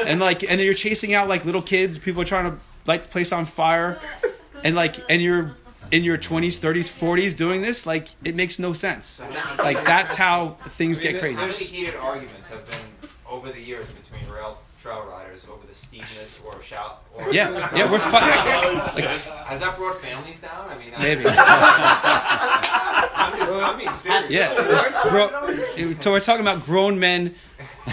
and like, and then you're chasing out like little kids. People are trying to light the place on fire, and like, and you're in your 20s, 30s, 40s doing this. Like, it makes no sense. Like, that's how things get crazy. How many heated arguments have been over the years between rail trail riders over the steepness or shout? Or Yeah, yeah, we're fighting. Like, Has that brought families down? I mean, I- maybe. I'm, just, I'm being serious. Yeah. Gro- so we're talking about grown men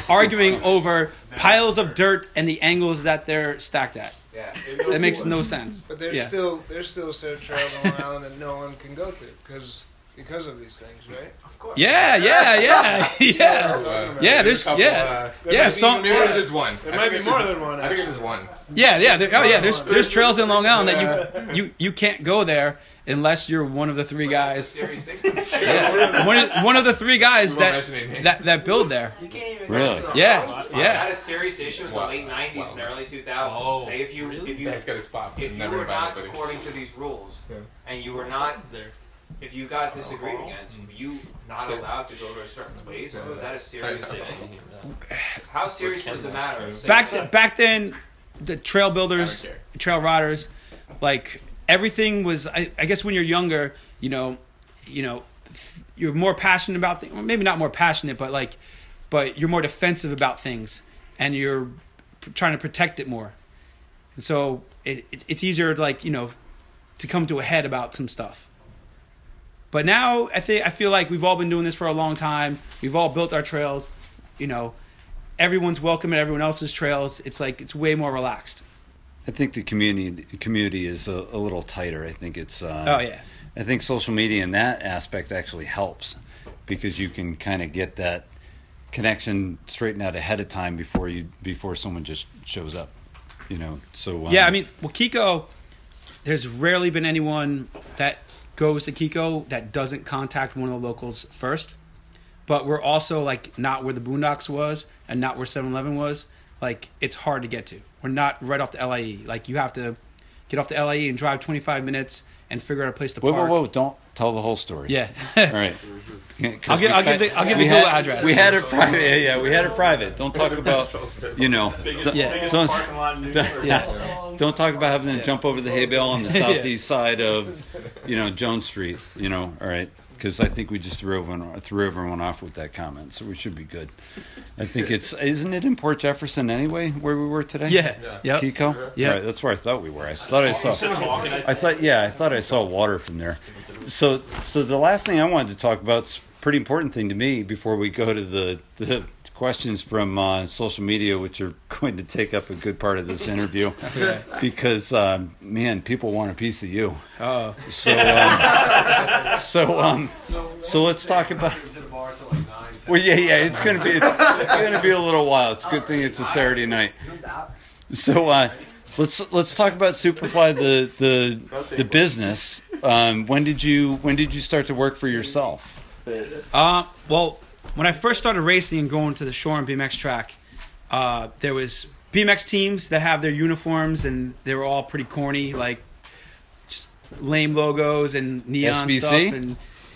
arguing over piles of dirt and the angles that they're stacked at. Yeah. That makes no sense. But there's Yeah. still there's still certain trails on Long Island that no one can go to because because of these things, right? Of course. Yeah, yeah, yeah, yeah. Uh, Yeah, there's couple, yeah, There yeah. might be Some Maybe it's just one. There might be more just- than one, I think it's actually. just one. yeah, yeah. There, oh yeah, there's there's trails in Long Island that you you you can't go there unless you're one of the three guys. Yeah, one of, one of the three guys that mention any names. that that build there. You can't even Really? Yeah, Is that yeah. a serious issue in the late '90s and early 2000s? Oh. Say if you if you That's got a spot. if you were not anybody. according to these rules Yeah. and you were not if you got oh, disagreed against, were you not So- allowed to go to a certain place? Yeah. Was that a serious I- thing? How serious was the matter? Back th- back then the trail builders trail riders like everything was I, I guess when you're younger you know you know you're more passionate about things maybe not more passionate but like but you're more defensive about things and you're trying to protect it more and so it, it's easier to like you know to come to a head about some stuff but now i think i feel like we've all been doing this for a long time we've all built our trails you know everyone's welcome at everyone else's trails. It's like it's way more relaxed. I think the community community is a, a little tighter. I think it's. Uh, Oh yeah, I think social media in that aspect actually helps because you can kind of get that connection straightened out ahead of time before you before someone just shows up. You know, so um, yeah. I mean, well, Keyko. There's rarely been anyone that goes to Keyko that doesn't contact one of the locals first. But we're also like not where the Boondocks was and not where 7-Eleven was. Like it's hard to get to. We're not right off the LIE. Like you have to get off the LIE and drive 25 minutes and figure out a place to whoa, whoa, park. whoa! Don't tell the whole story. Yeah. All right. Yeah, 'cause mm-hmm. I'll give- I'll give the- I'll give the Google had- address. We had it private. Yeah, yeah, we had it private. Don't talk about, you know, don't, Yeah. don't, yeah. don't talk about having to jump over the hay bale on the Yeah. southeast side of, you know, Jones Street. You know, all right, because I think we just threw everyone threw everyone off with that comment, so we should be good. I think it's isn't it in Port Jefferson anyway where we were today? Yeah. Yeah. Yep. Keyko. Yeah. Right, that's where I thought we were. I thought I saw. I thought yeah, I thought I saw water from there. So so the last thing I wanted to talk about is a pretty important thing to me before we go to the the questions from uh, social media, which are going to take up a good part of this interview, because um, man, people want a piece of you. Oh. So um, so um, so let's talk about. Well, yeah, yeah, it's gonna be it's gonna be a little while. It's a good thing it's a Saturday night. So uh, let's let's talk about Superfly the the the business. Um, when did you when did you start to work for yourself? Uh, well, when I first started racing and going to the Shoreham BMX track, uh, there was BMX teams that have their uniforms and they were all pretty corny, like just lame logos and neon SBC? stuff. And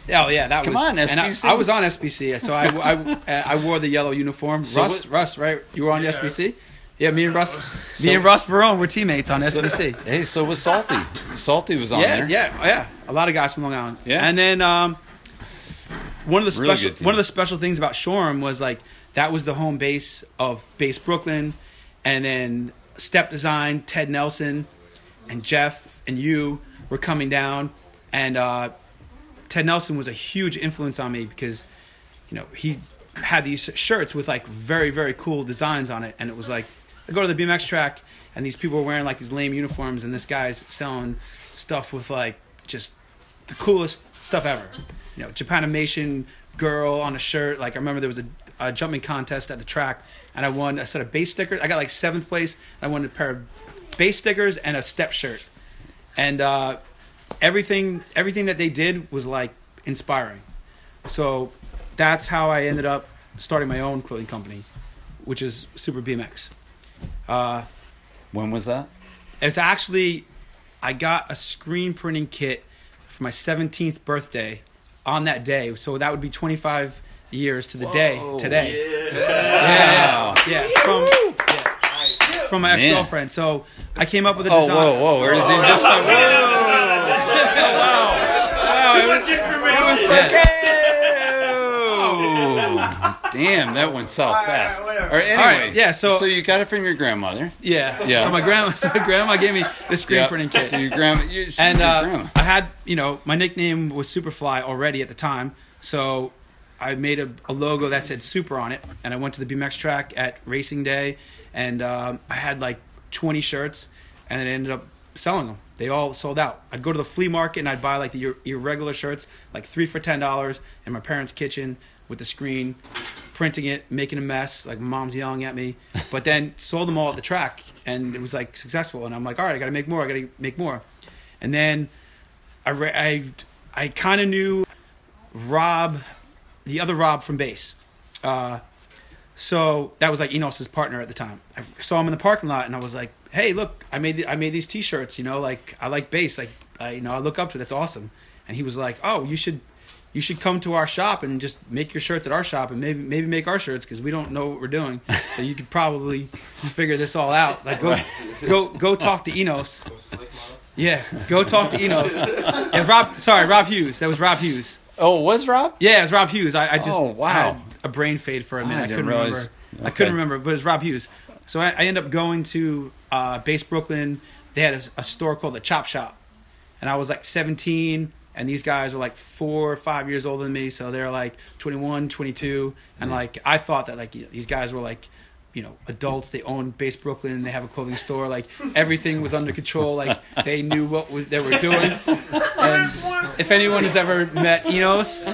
oh yeah, that Come was on, and I- I, was on SBC, so I, I, I wore the yellow uniform. So Russ, what- Russ, right? You were on SBC. Yeah, me and Russ, me and Russ Barone were teammates on SBC. Hey, so was Salty. Salty was on yeah, there. yeah, yeah. A lot of guys from Long Island. Yeah. And then um, one of the Really special one of the special things about Shoreham was like that was the home base of Base Brooklyn, and then Step Design, Ted Nelson, and Jeff and you were coming down, and uh, Ted Nelson was a huge influence on me because you know he had these shirts with like very very cool designs on it, and it was like I go to the BMX track and these people are wearing like these lame uniforms, and this guy's selling stuff with like just the coolest stuff ever. You know, Japanimation girl on a shirt. Like I remember there was a, a jumping contest at the track, and I won a set of base stickers. I got like seventh place. I won a pair of base stickers and a step shirt, and uh, everything everything that they did was like inspiring. So that's how I ended up starting my own clothing company, which is Super BMX. Uh, When was that? it's actually I got a screen printing kit for my 17th birthday on that day. So that would be 25 years to the day today. Yeah, yeah, yeah. From, yeah, from my ex girlfriend. So I came up with a Oh, design. whoa, whoa! Everything just went. Wow! It was, it was like, "Ew." Damn, that went south fast. All right, anyway, All right, yeah, so- so you got it from your grandmother. Yeah. Yeah. So my grandma, so my grandma gave me the screen Yep. printing kit. So your grandma, you, she's and your uh, grandma. I had, you know, my nickname was Superfly already at the time, so I made a, a logo that said Super on it, and I went to the BMX track at Racing Day, and um, I had like 20 shirts, and then I ended up selling them. They all sold out. I'd go to the flea market and I'd buy like the ir- irregular shirts, like three for ten dollars, in my parents' kitchen with the screen, printing it, making a mess. Like mom's yelling at me, but then sold them all at the track, and it was like successful. And I'm like, all right, I got to make more. I got to make more. And then I re- I I kind of knew Rob, the other Rob from base. Uh, so that was like Enos's partner at the time. I saw him in the parking lot, and I was like, "Hey, look, I made I made these T-shirts. You know, like I like Base. Like I you know I look up to. That's awesome." And he was like, "Oh, you should." You should come to our shop and just make your shirts at our shop, and maybe maybe make our shirts because we don't know what we're doing. So you could probably figure this all out. Like go go go talk to Enos. Yeah, go talk to Enos. Yeah, Rob. Sorry, Rob Hughes. That was Rob Hughes. oh, it was Rob? Yeah, it was Rob Hughes. I, I just Oh, wow. had a brain fade for a minute. I I, didn't couldn't realize- remember. I couldn't remember, but it was Rob Hughes. So I, I ended up going to uh, Base Brooklyn. They had a, a store called the Chop Shop, and I was like 17, and these guys were like four or five years older than me, so they're like 21, 22, and like I thought that like you know, these guys were like. You know, adults. They own Base Brooklyn. They have a clothing store. Like everything was under control. Like they knew what they were doing. And if anyone has ever met Enos,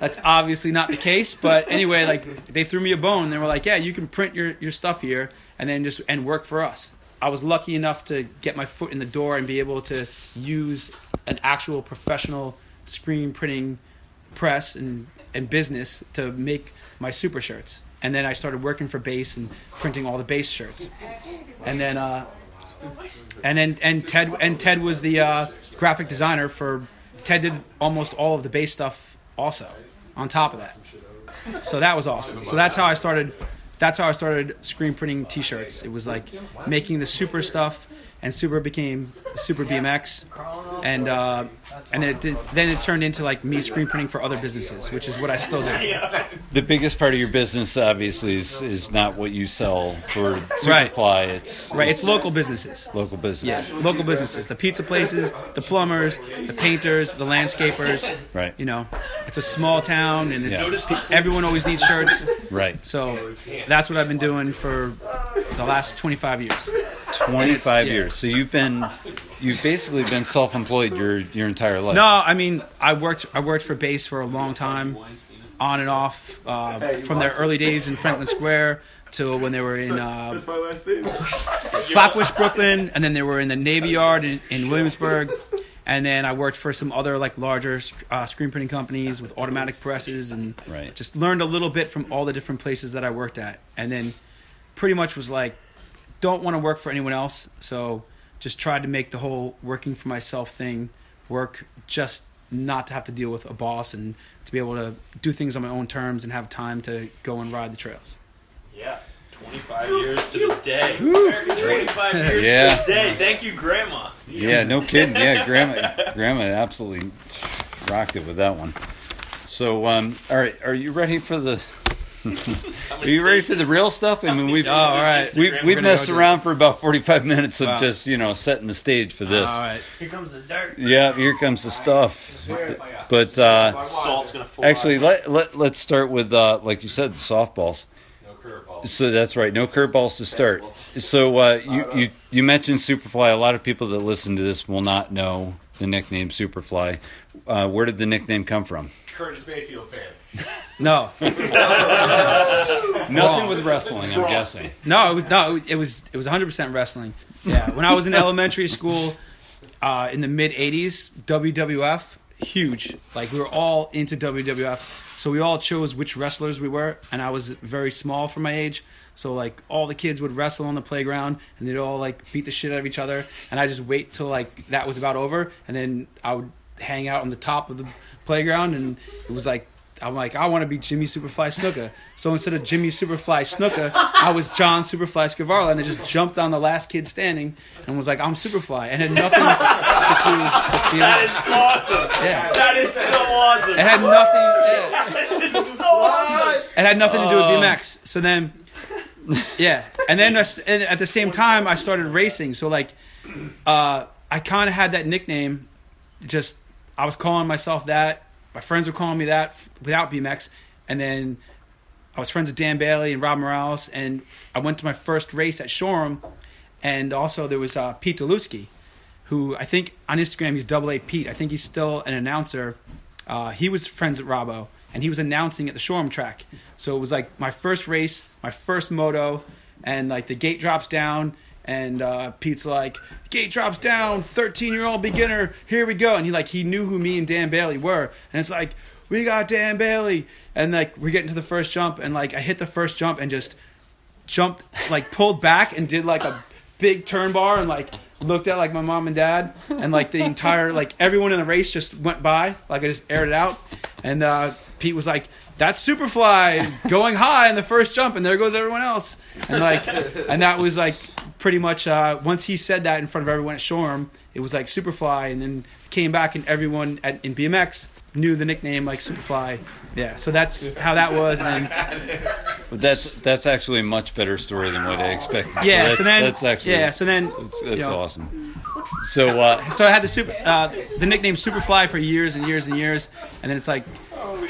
that's obviously not the case, but anyway, like they threw me a bone. They were like, "Yeah, you can print your, your stuff here and then just and work for us." I was lucky enough to get my foot in the door and be able to use an actual professional screen printing press and, and business to make my super shirts. And then I started working for Base and printing all the Base shirts. And then uh, and then and Ted and Ted was the uh, graphic designer for Ted did almost all of the base stuff also on top of that. So that was awesome. So that's how I started. That's how I started screen printing T-shirts. It was like making the super stuff, and super became Super BMX, and uh, and then it did, then it turned into like me screen printing for other businesses, which is what I still do. The biggest part of your business, obviously, is, is not what you sell for Right. It's Right, it's local businesses. local business. Yeah, local businesses. The pizza places, the plumbers, the painters, the landscapers. Right. You know, it's a small town, and it's Yeah. everyone always needs shirts. Right. So that's what I've been doing for the last 25 years. 25 years. So you've been, you've basically been self-employed your your entire life. No, I mean I worked I worked for Base for a long time, on and off, uh, from their early days in Franklin Square to when they were in uh, my last name. Flatbush, Brooklyn, and then they were in the Navy Yard in, in Williamsburg. And then I worked for some other like larger uh, screen printing companies with automatic presses, and Right. just learned a little bit from all the different places that I worked at. And then pretty much was like, don't want to work for anyone else, so just tried to make the whole working for myself thing work. Just not to have to deal with a boss and to be able to do things on my own terms and have time to go and ride the trails. Yeah. 25 years to the day. 25 years Yeah. to the day. Thank you, Grandma. Yeah, no kidding. Yeah, grandma, grandma absolutely rocked it with that one. So, um, all right, are you ready for the? Are you ready for the real stuff? I mean, we've Oh, all right. we, We're we've messed go around for about forty-five minutes of Wow. just you know setting the stage for this. All right. Here comes the dirt. Yeah, here comes the stuff. But uh, Salt's gonna fall actually, let, let let's start with uh, like you said, the softballs. No curveballs. so that's right, no curveballs to start. So uh, you, you you mentioned Superfly. A lot of people that listen to this will not know the nickname Superfly. Uh, where did the nickname come from? Curtis Mayfield fan. No, Nothing with wrestling, I'm guessing. No, it was no, it was it was 100 percent wrestling. Yeah, when I was in elementary school, uh, in the mid 80s, WWF huge. Like we were all into WWF, so we all chose which wrestlers we were, and I was very small for my age. So like all the kids would wrestle on the playground, and they'd all like beat the shit out of each other, and I just wait till like that was about over, and then I would hang out on the top of the playground, and it was like I'm like I want to be Jimmy Superfly Snuka. So instead of Jimmy Superfly Snuka, I was John Superfly Skvarla, and I just jumped on the last kid standing and was like I'm Superfly, and had nothing to do with the That is awesome. Yeah. That is so awesome. It had nothing. Yeah. That is so awesome. It had nothing to do with Oh. BMX. So then, yeah, and then and at the same time, I started racing. So like, uh, I kind of had that nickname. Just I was calling myself that. My friends were calling me that without BMX, and then I was friends with Dan Bailey and Rob Morales, and I went to my first race at Shoreham, and also there was uh, Pete Deluski, who I think on Instagram he's Double A Pete. I think he's still an announcer. Uh, he was friends with Robbo, and he was announcing at the Shoreham track. So it was like my first race, my first moto, and like the gate drops down, and uh, Pete's like, "Gate drops down, thirteen-year-old beginner, here we go." And he like he knew who me and Dan Bailey were, and it's like, "We got Dan Bailey," and like we're getting to the first jump, and like I hit the first jump and just jumped, like pulled back and did like a big turn bar and like looked at like my mom and dad. And like the entire like everyone in the race just went by. Like I just aired it out. And uh, Pete was like that's Superfly going high in the first jump and there goes everyone else and like and that was like pretty much uh, once he said that in front of everyone at Shoreham it was like Superfly and then came back and everyone at, in BMX knew the nickname like Superfly yeah so that's how that was and then But that's that's actually a much better story than what I expected. yeah so that's, so then that's actually yeah so then that's, you know, awesome. So uh, so I had the super, uh, the nickname Superfly for years and years and years, and then it's like,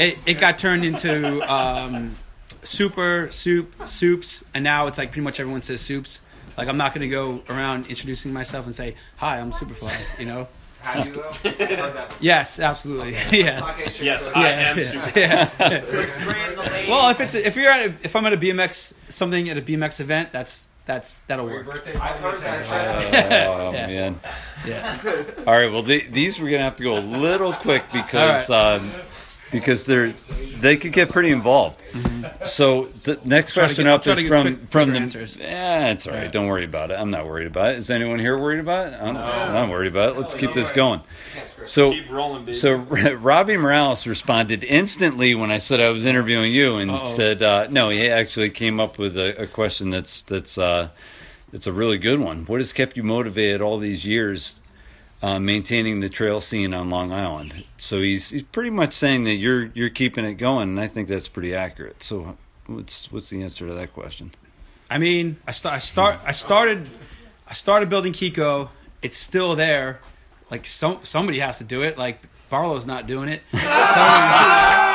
it, it got turned into um, Super, Soup, Soups, and now it's like pretty much everyone says Soups. Like I'm not gonna go around introducing myself and say, "Hi, I'm Superfly," you know? Have you though? Heard that before. Yes, absolutely, yeah. Okay, sure, Yes, I Yeah, am yeah, super. yeah. Brand the ladies. Well, if it's if you're at a, if I'm at a BMX something at a BMX event, that's that's that'll work. I've heard that. oh Yeah. man. Yeah. All right. Well, the, these we're gonna have to go a little quick because um, because they're they could get pretty involved. So the next question get- up try is from quick- from the. answers. Yeah, it's all right. Right. Don't worry about it. I'm not worried about it. Is anyone here worried about it? I'm, I'm not worried about it. Let's keep this going. So Keep rolling, baby. so Robbie Morales responded instantly when I said I was interviewing you, and Uh-oh. said uh, no. He actually came up with a, a question that's that's uh, it's a really good one. What has kept you motivated all these years, uh, maintaining the trail scene on Long Island? So he's he's pretty much saying that you're you're keeping it going, and I think that's pretty accurate. So what's what's the answer to that question? I mean, I start. I start. I started. I started building Keyko. It's still there. Like some somebody has to do it. Like Barlow's not doing it.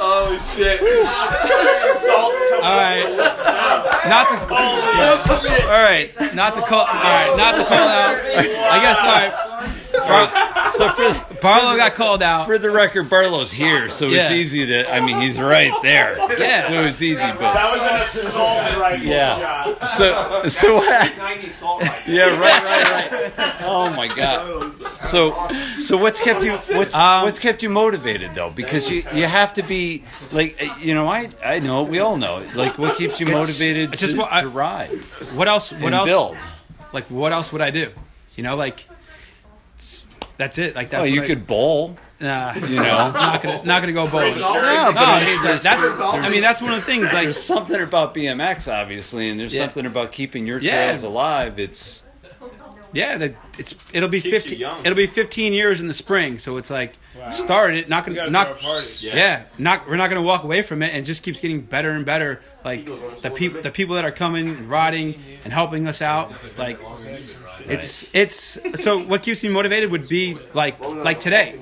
oh shit! Salt's coming. all right. Not to. All right. Not to call. All right. Not to call out. I guess. All right. Bar- So for Barlow got called out. for the record, Barlow's here, so it's easy to. I mean, he's right there. Yeah. So it's easy, but That was an assault rifle Yeah. shot. so so what? 90 salt rifle. Yeah, right, right, right. Oh my god. So, so what's kept you what's Um, what's kept you motivated though? Because you you have to be like uh, you know I I know we all know it. like what keeps you motivated it's just to, what I- to ride What else? What and else? build. Like what else would I do? You know, like. It's- That's it. Like that's. Oh, you I- could bowl. Nah, You know, not gonna not gonna go bowling. No, No, but I it's- mean, there's- that's. I mean, that's one of the things. Like, there's something about BMX obviously, and there's Yeah. something about keeping your Yeah. trails alive. It's yeah, the, it's it'll be Keeps fifteen. It'll be fifteen years in the spring. So it's like started it. Not gonna not. throw party. Yeah. not we're not gonna walk away from it, and just keeps getting better and better. Like the people, the people that are coming and riding and helping us out. Like it's it's so what keeps me motivated would be like like today.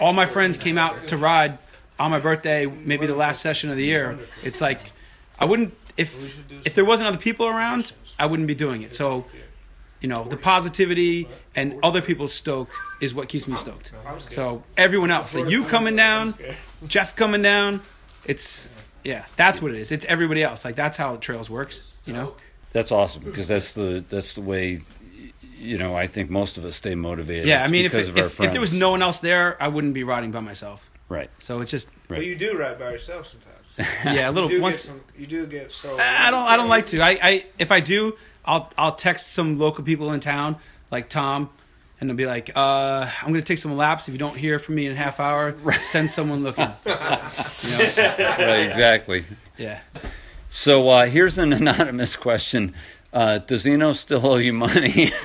All my friends came out to ride on my birthday, maybe the last session of the year. It's like I wouldn't if if there wasn't other people around, I wouldn't be doing it. So you know the positivity and other people's stoke is what keeps me stoked. So everyone else, like you coming down, Jeff coming down, it's yeah, that's what it is. It's everybody else. Like that's how trails works. You know. that's awesome because that's the that's the way you know I think most of us stay motivated. Yeah, I mean, if, because if, of our if, if there was no one else there, I wouldn't be riding by myself. Right. So it's just But Right. you do ride by yourself sometimes. yeah, a little do once. some. You do get so. I don't. I don't like to. I, I. If I do, I'll. I'll text some local people in town, like Tom, and they'll be like, uh, "I'm going to take some laps. If you don't hear from me in a half hour, send someone looking." you know? Right. Exactly. Yeah. So uh, here's an anonymous question. Uh, does Eno still owe you money?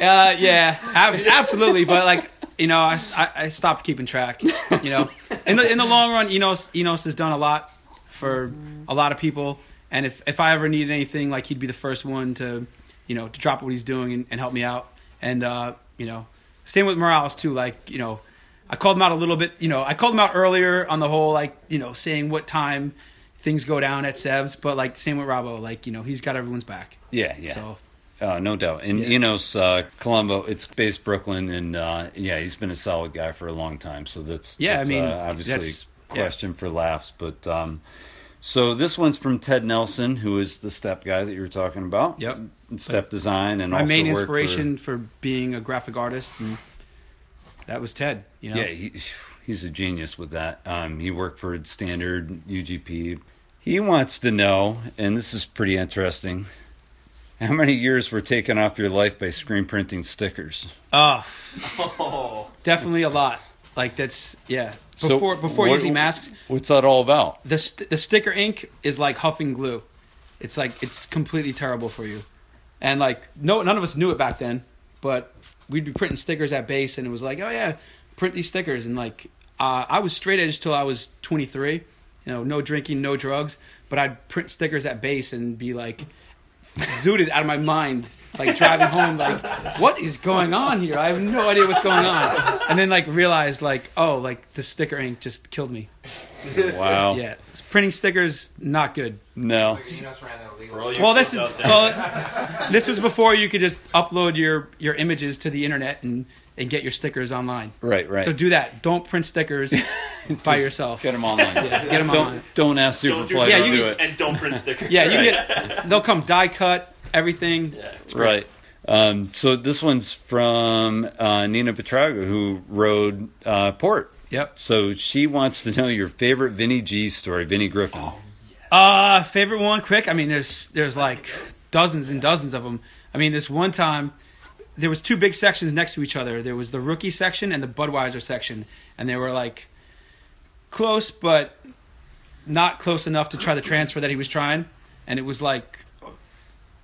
Uh, yeah. ab- absolutely. But like, you know, I, I, I stopped keeping track. You know, in the in the long run, Enos Enos has done a lot for a lot of people. And if if I ever needed anything, like he'd be the first one to, you know, to drop what he's doing and, and help me out. And uh, you know, same with Morales too. Like, you know, I called him out a little bit. You know, I called him out earlier on the whole like, you know, saying what time things go down at Sev's. But like, same with Robbo. Like, you know, he's got everyone's back. yeah. Yeah. So Uh, no doubt. And Yeah. Enos uh, Colombo, it's based Brooklyn, and uh, yeah, he's been a solid guy for a long time. So that's Yeah, I mean, uh, obviously that's- a question for laughs. But um, so this one's from Ted Nelson, who is the step guy that you were talking about. Yep. Step design and my main inspiration for... being a graphic artist and that was ted you know yeah, he, he's a genius with that. Um, he worked for Standard UGP. He wants to know, and this is pretty interesting. How many years were taken off your life by screen printing stickers? oh Oh. definitely a lot like that's yeah So before before what- using masks What's that all about? the st- the sticker ink is like huffing glue. It's like it's completely terrible for you. And like no none of us knew it back then but we'd be printing stickers at base and it was like oh yeah print these stickers. And like uh, i was straight edge till i was 23 you know no drinking no drugs but i'd print stickers at base and be like zooted out of my mind like driving home like what is going on here i have no idea what's going on and then like realized like oh like the sticker ink just killed me Wow. yeah printing stickers not good No. Enos ran that illegal. For all you well, this is well, this was before you could just upload your your images to the internet and and get your stickers online. Right, right. So do that. Don't print stickers by yourself. Get them online. Get them don't online. don't ask Don't do Superfly Yeah, to you do can- it. and don't print stickers. Yeah, you get. They'll come die cut everything. Yeah. Right. Um, so this one's from uh, Nina Petraga, who rode uh, Port. Yep. So she wants to know your favorite Vinnie G story, Vinnie Griffin. Uh, favorite one, quick. I mean, there's there's like dozens and dozens of them. I mean, this one time there was two big sections next to each other. There was the rookie section and the Budweiser section, and they were like close, but not close enough to try the transfer that he was trying. And it was like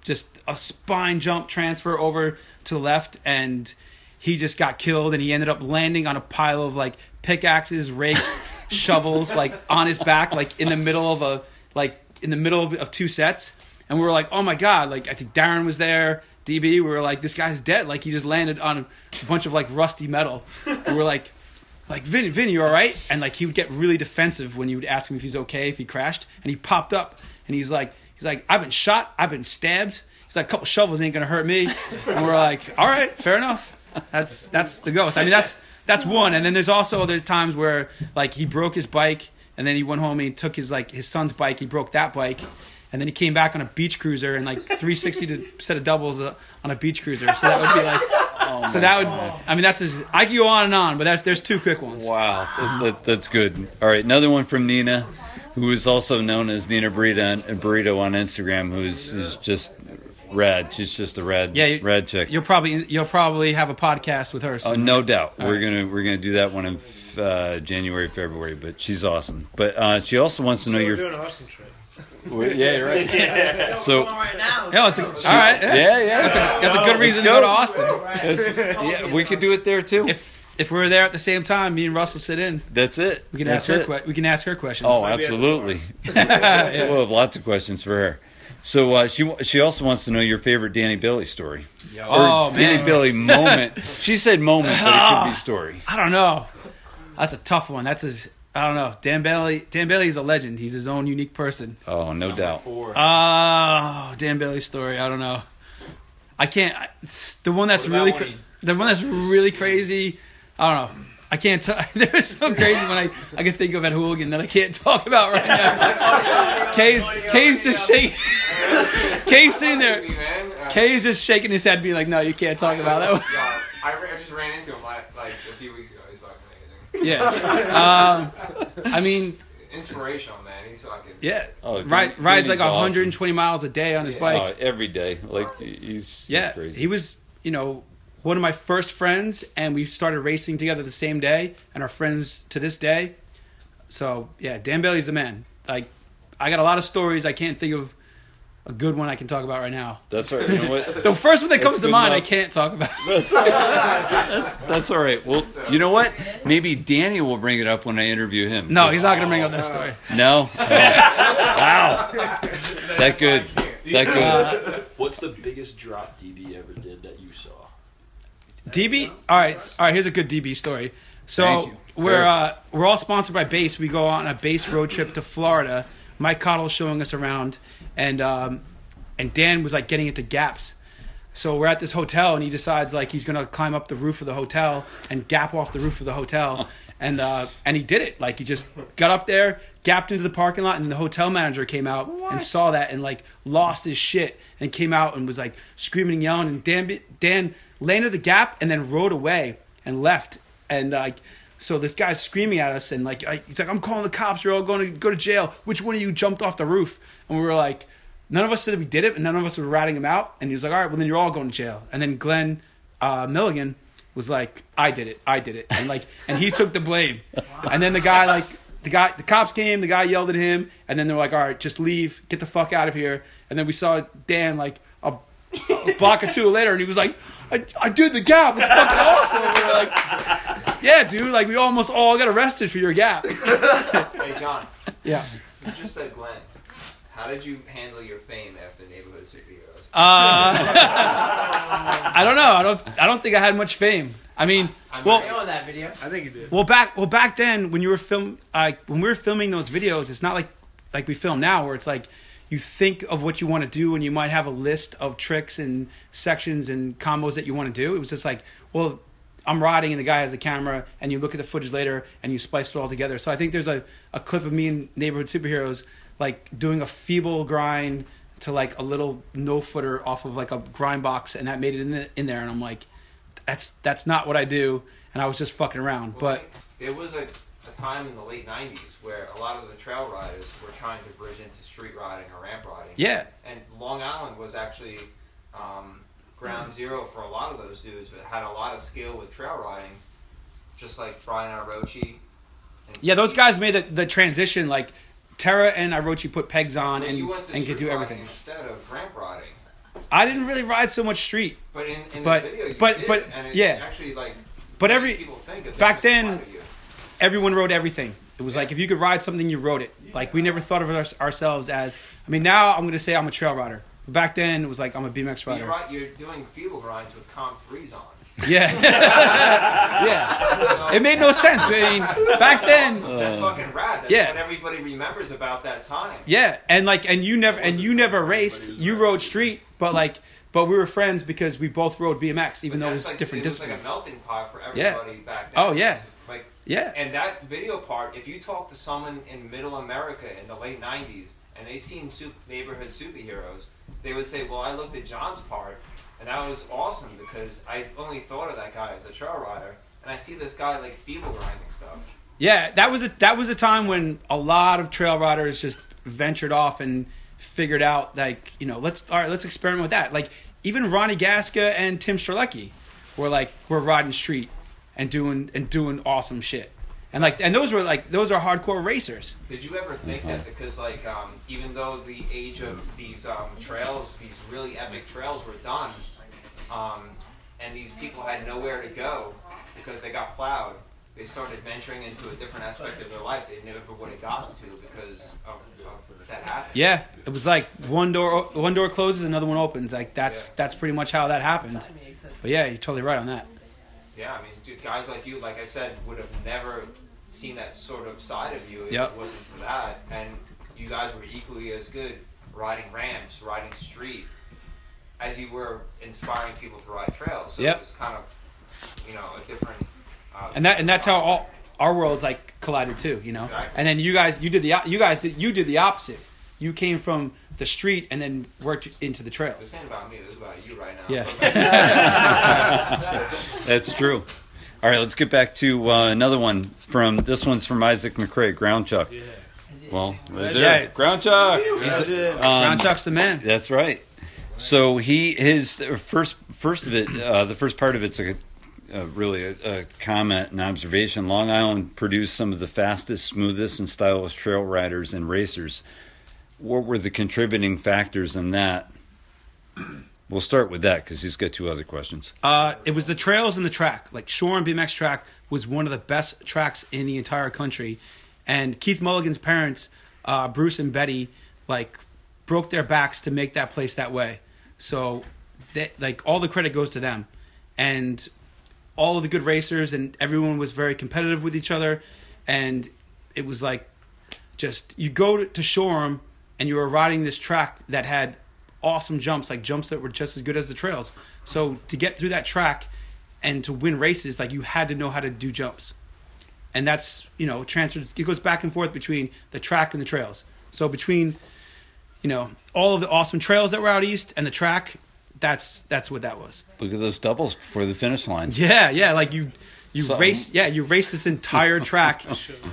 just a spine jump transfer over to the left, and he just got killed, and he ended up landing on a pile of like pickaxes, rakes, shovels, like on his back, like in the middle of a like in the middle of, of two sets. And we were like, oh my god! Like I think Darren was there, DB. We were like, this guy's dead. Like he just landed on a bunch of like rusty metal. And we were like, like Vin, Vin, you all right? And like he would get really defensive when you would ask him if he's okay, if he crashed. And he popped up and he's like, he's like, I've been shot, I've been stabbed. He's like, a couple shovels ain't gonna hurt me. And we're like, all right, fair enough. That's that's the ghost. I mean, that's that's one. And then there's also other times where like he broke his bike and then he went home and he took his like his son's bike. He broke that bike. And then he came back on a beach cruiser and like 360 to set of doubles uh, on a beach cruiser. So that would be like, so that would, I mean, that's a, I could go on and on, but that's there's two quick ones. Wow, that, that- that's good. All right, another one from Nina, who is also known as Nina Burrito, Burrito on Instagram, who's is just rad. She's just a rad, Yeah, you- rad chick. You'll probably you'll probably have a podcast with her. Oh, soon. no doubt. All we're right. gonna we're gonna do that one in uh, January, February. But she's awesome. But uh, she also wants to know So we're your. doing an Austin trip. Yeah, you're right. So right now. Yeah, it's a, all right. Yeah, yeah, yeah. That's a, that's a good reason to go. go to Austin. That's- yeah, we could do it there too. If if we're there at the same time, me and Russell sit in. That's it. We can That's ask her. it. Que- we can ask her questions. Oh, Might be at the absolutely. We'll have lots of questions for her. So uh, she she also wants to know your favorite Danny Bailey story or Oh, Danny man. Billy moment. She said moment, but it could be story. I don't know. That's a tough one. That's his. I don't know. Dan Bailey. Dan Bailey is a legend. He's his own unique person. Oh, no doubt. Four. Oh, Dan Bailey's story. I don't know. I can't. I- The one that's really, cra- he- the one that's really crazy. I don't know. I can't tell. There's so crazy when I I can think of at Hooligan that I can't talk about right now. Kay's Kay's just shaking. Kay's sitting there. Man, Kay's just shaking his head, being like, "No, you can't talk about that." one." yeah, I, I just ran into him like, like a few weeks ago. Yeah. Um, I mean, Inspirational, man. He's fucking. yeah. Oh, dude, Ride, dude, rides like awesome. 120 miles a day on his Yeah. bike. Oh, every day. Like he's yeah, he's crazy. he was, you know, one of my first friends, and we started racing together the same day, and are friends to this day. So yeah, Dan Bailey's the man. Like, I got a lot of stories. I can't think of a good one I can talk about right now. That's all right. You know what? The first one that comes to good mind, I can't talk about. That's, that's that's all right. Well, you know what? Maybe Danny will bring it up when I interview him. No, he's not gonna bring up that story. No. Oh. Wow. That good. That good. What's the biggest drop DB ever did that you saw? DB. All right. All right. Here's a good DB story. So Thank you. we're uh, we're all sponsored by Base. We go on a Base road trip to Florida. Mike Cottle showing us around, and um, and Dan was like getting into gaps. So we're at this hotel, and he decides like he's gonna climb up the roof of the hotel and gap off the roof of the hotel, and uh, and he did it. Like he just got up there, gapped into the parking lot, and the hotel manager came out and saw that and like lost his shit and came out and was like screaming and yelling. And Dan Dan landed the gap and then rode away and left. And like so, this guy's screaming at us and like I- he's like, "I'm calling the cops. You're all going to go to jail. Which one of you jumped off the roof?" And we were like. None of us said we did it, and none of us were ratting him out. And he was like, "All right, well then you're all going to jail." And then Glenn uh, Milligan was like, "I did it, I did it," and like, and he took the blame. And then the guy, like, the guy, the cops came. The guy yelled at him, and then they were like, "All right, just leave, get the fuck out of here." And then we saw Dan like a, a block or two later, and he was like, "I, I did the gap. It's fucking awesome." And we were like, "Yeah, dude. Like, we almost all got arrested for your gap." Hey, John. Yeah. You just said Glenn. How did you handle your fame after Neighborhood Superheroes? Uh, I don't know. I don't. I don't think I had much fame. I mean, I'm well, I know that video. I think he did. Well, back well back then when you were film like when we were filming those videos, it's not like like we film now where it's like you think of what you want to do and you might have a list of tricks and sections and combos that you want to do. It was just like, well, I'm riding and the guy has the camera and you look at the footage later and you splice it all together. So I think there's a, a clip of me in Neighborhood Superheroes like doing a feeble grind to like a little no footer off of like a grind box and that made it in the, in there and I'm like that's that's not what I do and I was just fucking around. Well, But it was a, a time in the late '90s where a lot of the trail riders were trying to bridge into street riding or ramp riding. yeah, And Long Island was actually um, ground zero for a lot of those dudes that had a lot of skill with trail riding, just like Brian Arochi. And yeah, those guys made the, the transition. Like Terra and Irochi put pegs on and, you went to and could do everything. instead of ramp riding. I didn't really ride so much street, But in, in But- the video, you but- did, but, yeah. actually like but every people think back then-. Everyone rode everything. It was like if you could ride something, you rode it. Like we never thought of our, ourselves as. I mean, now I'm gonna say I'm a trail rider. Back then, it was like I'm a BMX But You're rider. right. You're doing feeble grinds with comp threes on. Yeah, yeah. It made no sense. I mean, back then, Awesome. That's fucking rad. That's yeah. what everybody remembers about that time. Yeah, and like, and you never, and you never raced. You rode street, but like, but we were friends because we both rode BMX, even But though it was like, different it was disciplines. like a melting pot for Yeah. everybody back then. Oh, yeah. Yeah, and that video part, if you talk to someone in Middle America in the late '90s and they seen sup- neighborhood superheroes, they would say, "Well, I looked at John's part, and that was awesome because I only thought of that guy as a trail rider, and I see this guy like feeble grinding stuff." yeah. That was a that was a time when a lot of trail riders just ventured off and figured out like you know let's all right let's experiment with that. Like even Ronnie Gasca and Tim Strzelecki were like we're riding street and doing and doing awesome shit. And like and those were like those are hardcore racers. Did you ever think that because like um, even though the age of these um, trails, these really epic trails were done, um, and these people had nowhere to go because they got plowed, they started venturing into a different aspect of their life they never would have gotten to because of, of that happened. Yeah, it was like one door one door closes, another one opens. Like that's Yeah. that's pretty much how that happened. But yeah, you're totally right on that. Yeah, I mean, dude, guys like you, like I said, would have never seen that sort of side of you if Yep. it wasn't for that. And you guys were equally as good riding ramps, riding street, as you were inspiring people to ride trails. So Yep. it was kind of, you know, a different. Uh, And that and that's how all our worlds like collided too, you know. Exactly. And then you guys you did the you guys did, you did the opposite. You came from the street and then worked into the This trails. ain't about me. This is about you right now. Yeah. That's true. All right, let's get back to uh, another one from this one's from Isaac McRae, Ground Chuck. Yeah. Well, right there. Yeah. Ground Chuck. He's the, Um, Ground Chuck's the man. That's right. So he his first first of it uh, the first part of it's a, a really a, a comment and observation. Long Island produced some of the fastest, smoothest, and stylish trail riders and racers. What were the contributing factors in that? We'll start with that because he's got two other questions. Uh, it was the trails and the track. Like Shoreham BMX track was one of the best tracks in the entire country, and Keith Mulligan's parents, uh, Bruce and Betty, like broke their backs to make that place that way. So, they, like all the credit goes to them, and all of the good racers and everyone was very competitive with each other, and it was like just you go to, to Shoreham and you were riding this track that had awesome jumps, like jumps that were just as good as the trails. So to get through that track and to win races, like you had to know how to do jumps, and that's you know transferred. It goes back and forth between the track and the trails. So between you know all of the awesome trails that were out east and the track, that's that's what that was. Look at those doubles before the finish line. Yeah, yeah, like you you Something. race yeah, you race this entire track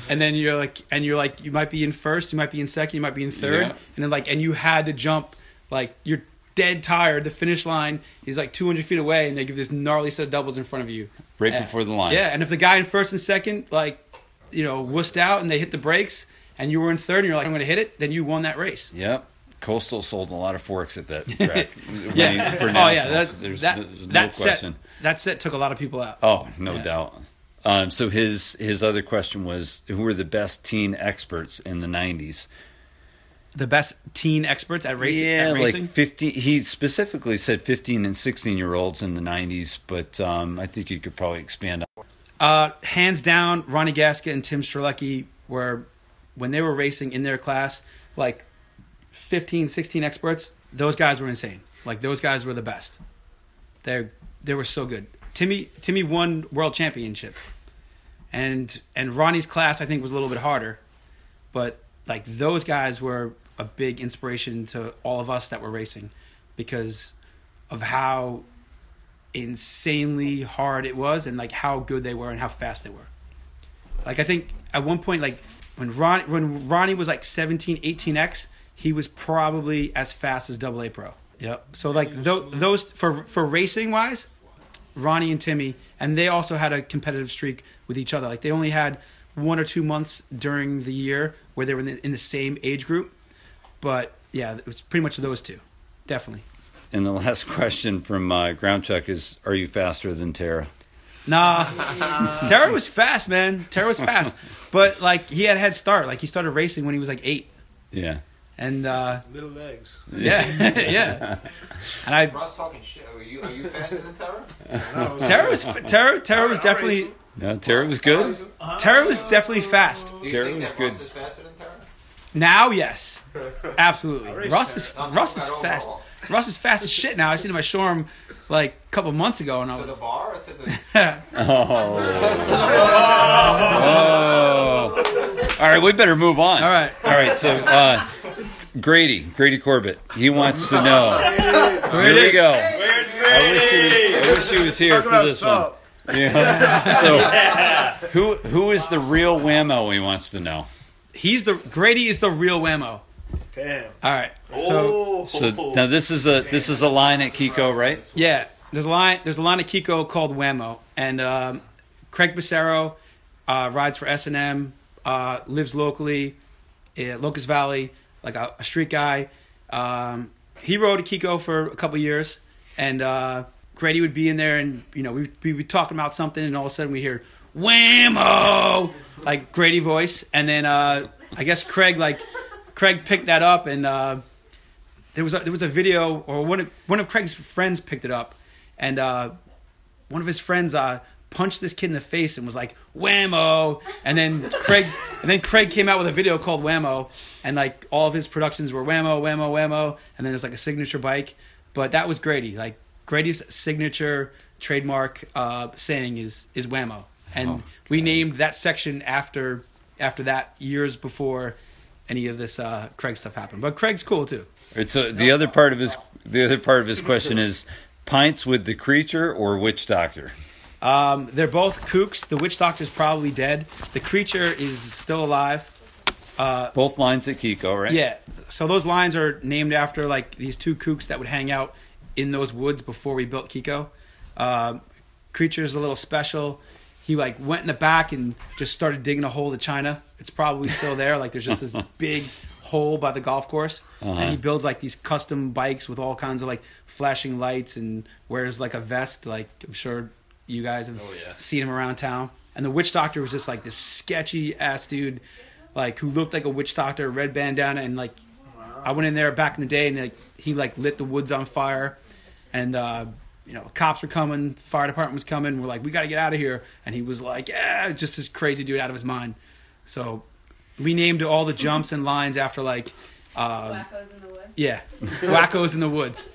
and then you're like and you're like you might be in first, you might be in second, you might be in third, Yeah. and then like and you had to jump like you're dead tired. The finish line is like 200 feet away, and they give this gnarly set of doubles in front of you. Right Yeah. before the line. Yeah, and if the guy in first and second like you know wussed out and they hit the brakes, and you were in third, and you're like I'm going to hit it, then you won that race. Yep. Coastal sold a lot of forks at that track. Yeah. Winning For oh yeah, that there's, that, there's no that question. set that set took a lot of people out. Oh, no Yeah. doubt. Um, so his his other question was, who were the best teen experts in the '90s? The best teen experts at racing. yeah, at racing? like 50. He specifically said 15 and 16 year olds in the '90s, but um, I think you could probably expand on. Uh, hands down, Ronnie Gasket and Tim Strzelecki were, when they were racing in their class, like 15, 16 experts, those guys were insane. Like, those guys were the best. They they were so good. Timmy Timmy won world championship. And and Ronnie's class I think was a little bit harder, but like those guys were a big inspiration to all of us that were racing because of how insanely hard it was and like how good they were and how fast they were. Like I think at one point like when Ron when Ronnie was like 17 18x, he was probably as fast as double A pro. Yep. So like tho- those for for racing wise, Ronnie and Timmy and they also had a competitive streak with each other. Like they only had one or two months during the year where they were in the, in the same age group. But yeah, it was pretty much those two. Definitely. And the last question from uh, Ground Chuck is, "Are you faster than Tara?" Nah, Tara was fast, man. Tara was fast, but like he had a head start. Like he started racing when he was like eight, Yeah. and uh, Little legs. yeah, yeah. And I Russ talking shit. Are you are you faster than Tara? No. Tara was Tara. Tara was definitely No, Tara was good. Tara was definitely fast. Do you Tara think was that good. Russ is faster than Tara? Now, yes, absolutely. Russ is I'm Russ is fast. overall. Russ is fast as shit now. I seen him at Shoreham like a couple months ago, and I To was the bar or to the? Oh. All right, we better move on. All right. All right. So uh, Grady, Grady Corbett, he wants to know. Here we go. I wish he, I wish he was here for this one. Yeah. So, who who is the real whammo? He wants to know. He's the Grady is the real whammo. Damn. All right, so So now this is a this is a line at Keyko, right? Yeah, there's a line. There's a line at Keyko called Whammo, and um, Craig Becerro uh, rides for S and M, uh, lives locally, in Locust Valley, like a, a street guy. Um, he rode a Keyko for a couple years, and uh, Grady would be in there, and you know we we be talking about something, and all of a sudden we hear Whammo, like Grady voice, and then uh, I guess Craig like Craig picked that up and. Uh, there was a, there was a video or one of one of Craig's friends picked it up, and uh, one of his friends uh, punched this kid in the face and was like whammo, and then Craig and then Craig came out with a video called whammo, and like all of his productions were whammo whammo whammo, and then there's like a signature bike, but that was Grady. Like Grady's signature trademark uh, saying is is whammo, and Oh, we named that section after after that years before any of this uh, Craig stuff happened, but Craig's cool too. It's a, the other part of his the other part of his question is pints with the creature or witch doctor. Um, they're both kooks. The witch doctor's probably dead. The creature is still alive. Both lines at Keyko, right? Yeah. So those lines are named after like these two kooks that would hang out in those woods before we built Keyko. Um, creature's a little special. He like went in the back and just started digging a hole to China. It's probably still there. Like there's just this big hole by the golf course, and he builds like these custom bikes with all kinds of like flashing lights and wears like a vest. Like I'm sure you guys have seen him around town. And the witch doctor was just like this sketchy ass dude, like who looked like a witch doctor, red bandana, and like I went in there back in the day and like he like lit the woods on fire, and uh, you know cops were coming, fire department was coming. We're like, we got to get out of here, and he was like, yeah, just this crazy dude out of his mind. So we named all the jumps and lines after like, uh, Wackos in the woods. yeah, wackos in the woods.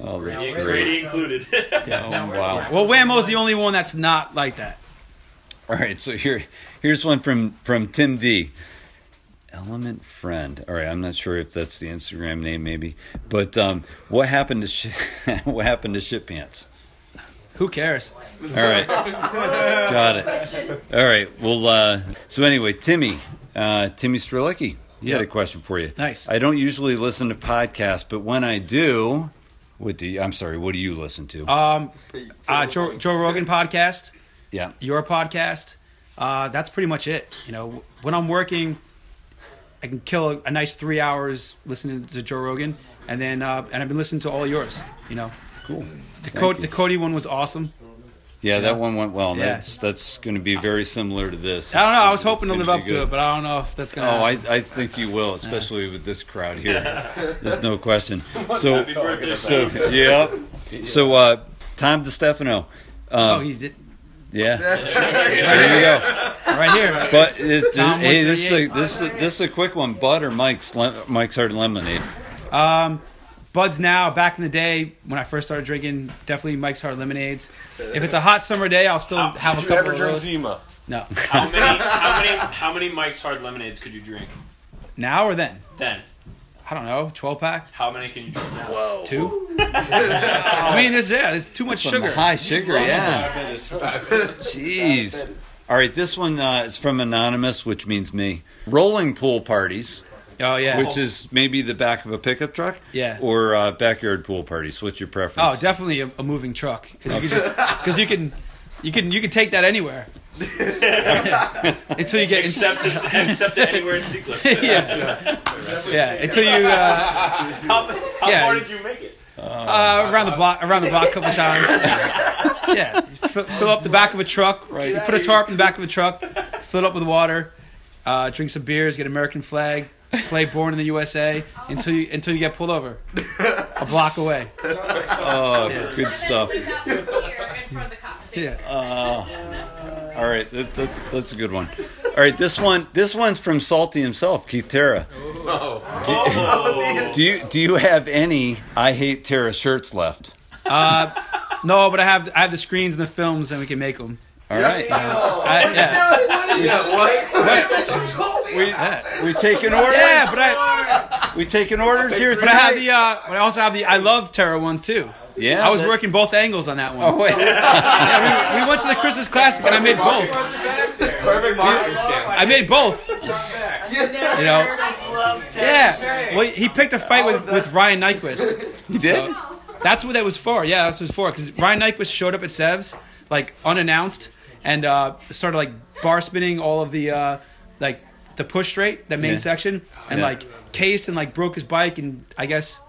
Oh, Grady, great. Grady included. Oh, wow. Well, Whammo's the only one that's not like that. All right, so here, here's one from from Tim D. Element friend. All right, I'm not sure if that's the Instagram name, maybe. But um, what happened to sh- what happened to shit pants? Who cares? All right, got it. All right, well, uh, so anyway, Timmy, uh, Timmy Strelicki, he had a question for you. Nice. I don't usually listen to podcasts, but when I do, what do you? I'm sorry, what do you listen to? Um, uh, Joe, Joe Rogan podcast. yeah. your podcast. Uh, that's pretty much it. You know, when I'm working, I can kill a, a nice three hours listening to Joe Rogan, and then uh, and I've been listening to all yours. You know, Cool. the Thank Cody, you. the Cody one was awesome. Yeah, that one went well. Yeah. That's that's going to be very similar to this. I don't know. I was hoping to live be up to it, but I don't know if that's gonna. Oh, I, I think you will, especially with this crowd here. There's no question. So, so yeah. So, uh, Tom DeStefano. oh, Um, he's it yeah. There you go. right here. But is, Tom hey, this is a, this is a, this is a quick one. Bud or Mike's Mike's Hard Lemonade. Um, Buds now. Back in the day when I first started drinking, definitely Mike's Hard Lemonades. If it's a hot summer day, I'll still have a Did you couple ever of drink those. Zima? No, How many, how many, how many Mike's Hard Lemonades could you drink? now or then. Then, I don't know. Twelve pack, how many can you drink now? two. I mean, there's yeah, there's too much Some sugar. high sugar, yeah. Jeez. All right, this one uh, is from Anonymous, which means me. Rolling pool parties. Oh yeah. Which is maybe the back of a pickup truck? Yeah. Or uh, backyard pool parties. What's your preference? oh, definitely a, a moving truck because you can just because you can you can you can take that anywhere until you get Except, except anywhere in Seacliff. yeah yeah until you uh, How, how Yeah. far did you make it? uh, around the block around the block a couple times. Yeah, you fill, fill up the back of a truck. Right. You put a tarp in the back of a truck, fill it up with water, uh, drink some beers, get American flag, play Born in the USA until you until you get pulled over a block away. oh, good stuff. And then keep that with beer in front of the cops. Yeah. All right, that, that's that's a good one. All right, this one this one's from Salty himself, Keith Terra. Do you do you have any I hate Terra shirts left? Uh, no, but I have I have the screens and the films, and we can make them. All right, I, yeah. Yeah, what? we Yeah. we taking orders. Yeah, but I we taking orders here but I have tonight. the uh, but I also have the I love Terror ones too. Yeah, I was that- working both angles on that one. Oh wait, Yeah, we, we went to the Christmas Classic and I made both. Perfect marketing scam. I made both. You know, yeah. Well, he picked a fight with, with Ryan Nyquist. He did? that's what that was for. Yeah, that's what it was for. Because Ryan Nyquist showed up at Sev's like unannounced and uh, started like bar spinning all of the uh, like the push straight, that main Yeah. section, and Yeah. like cased and like broke his bike. And I guess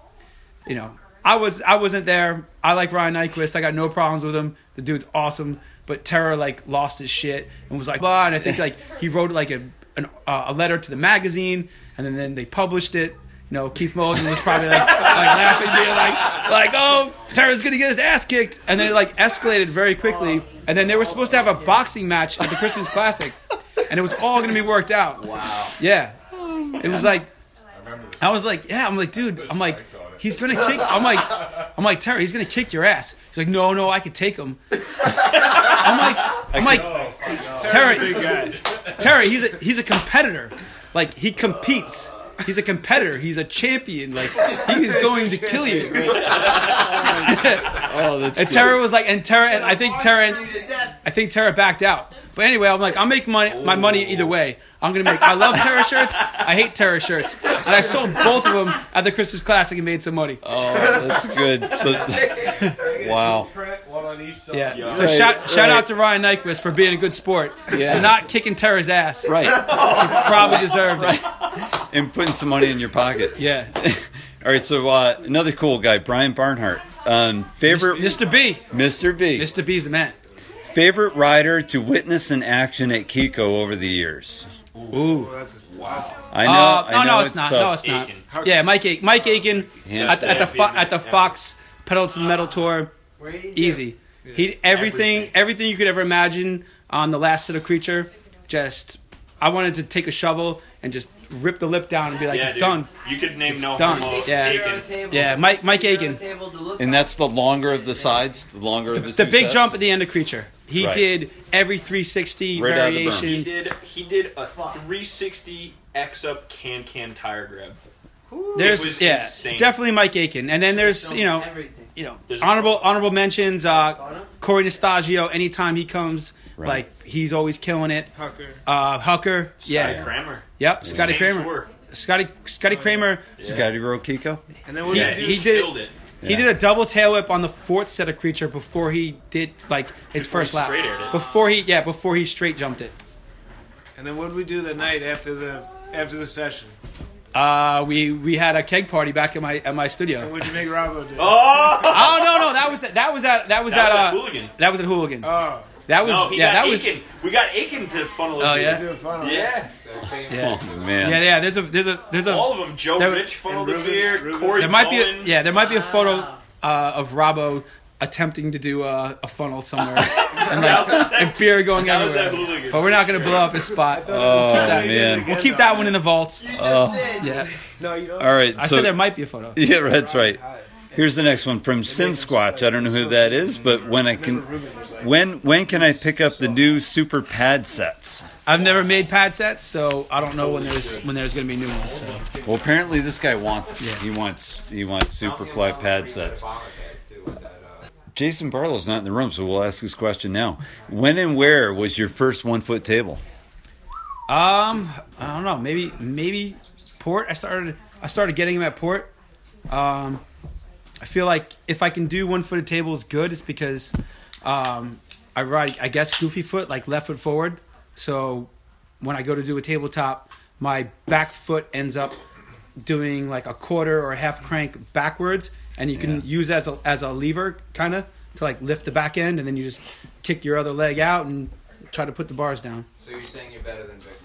you know, I was I wasn't there. I like Ryan Nyquist. I got no problems with him. The dude's awesome. But Terra like lost his shit and was like blah. And I think like he wrote like a an, uh, a letter to the magazine, and then, then they published it. You know, Keith Mulligan was probably like, like laughing, being like, like, oh, Terra's gonna get his ass kicked, and then it like escalated very quickly. And then they were supposed to have a boxing match at the Christmas Classic, and it was all gonna be worked out. Wow. Yeah. It was like I was like, yeah, I'm like, dude, I'm like, he's gonna kick. I'm like, I'm like, Terry, he's gonna kick your ass. He's like, no, no, I could take him. I'm like, I'm like, Terry, Terry, he's a he's a competitor. Like he competes. he's a competitor. He's a champion. Like he is going to kill you. Oh, that's And good. Tara was like, and Tara, and I think Tara, I think Tara backed out. But anyway, I'm like, I'm making money, my money either way. I'm gonna make. I love Tara shirts. I hate Tara shirts, and I sold both of them at the Christmas Classic and made some money. Oh, that's good. So, wow. One on each side. Yeah. Yeah. So Right, shout shout out to Ryan Nyquist for being a good sport Yeah. and not kicking Tara's ass. Right. Probably deserved it. And putting some money in your pocket. Yeah. All right. So uh, another cool guy, Brian Barnhart. Um, favorite Mr. B. Mr. B. Mr. B's the man. Favorite rider to witness in action at Keyko over the years. Ooh. That's a, I know. Uh, I no, know no, it's, not. tough. No, it's not. Aiken. Yeah, Mike Aiken. Mike Aiken Yeah. at, the- at the Fo- at the Fox Pedal to the Metal tour. Easy. He everything, everything you could ever imagine on the last set of creature. Just I wanted to take a shovel and just rip the lip down and be like, yeah, it's dude. done. You could name It's no done. homo. Yeah. Aiken. Yeah, Mike Mike Aiken. And that's the longer of the sides, the longer of the, The two big sets? jump at the end of creature. He Right. did every 360 Right out of the berm. variation. He did. He did a 360 X up can can tire grab. There's It was yeah, insane. definitely Mike Aiken, and then there's you know everything. you know There's honorable honorable mentions. Uh, Corey Nastazio, anytime he comes, Right. like he's always killing it. Hucker. Uh, Hucker, yeah, Scotty Cranmer. yep, Scotty Same Cranmer, tour. Scotty Scotty Cranmer. Scotty Road Keyko. And then what Yeah, do you he do? did- killed it. He Yeah. did a double tail whip on the fourth set of creature before he did like his Before he first lap. it. Before he yeah before he straight jumped it. And then what did we do the night after the after the session? Uh, we we had a keg party back at my at my studio. And what'd you make Robbo do? Oh, Oh no no that was that was at that was that at was uh, a hooligan. that was at Hooligan. Oh, That was No, yeah got that was We got Aiken to funnel. Oh, yeah? do funnel. Yeah. yeah. Oh man. Yeah, yeah. There's a there's a there's a All of them. Joe There- Rich funneled and it Ruben- here. Ruben- Corey there might be a, yeah there might be a photo uh, of Robbo attempting to do a, a funnel somewhere and like and beer going That everywhere. hooligan. But we're not gonna blow up his spot. Oh that- man. We'll keep that one in the vault. Oh. Yeah, No, you don't. All right. I so said there might be a photo. yeah, that's right. Here's the next one from Sin Squatch. I don't know who that is, but when I can, when when can I pick up the new super pad sets? I've never made pad sets, so I don't know when there's when there's gonna be new ones. So. Well, apparently this guy wants it. He wants he wants super fly pad sets. Jason Barlow's not in the room, so we'll ask this question now. When and where was your first one foot table? Um, I don't know. Maybe maybe port. I started I started getting them at port. Um, I feel like if I can do one footed tables good, it's because um, I ride I guess goofy foot like left foot forward. So when I go to do a tabletop, my back foot ends up doing like a quarter or a half crank backwards, and you can Yeah. use it as a as a lever kind of to like lift the back end, and then you just kick your other leg out and try to put the bars down. So you're saying you're better than Vic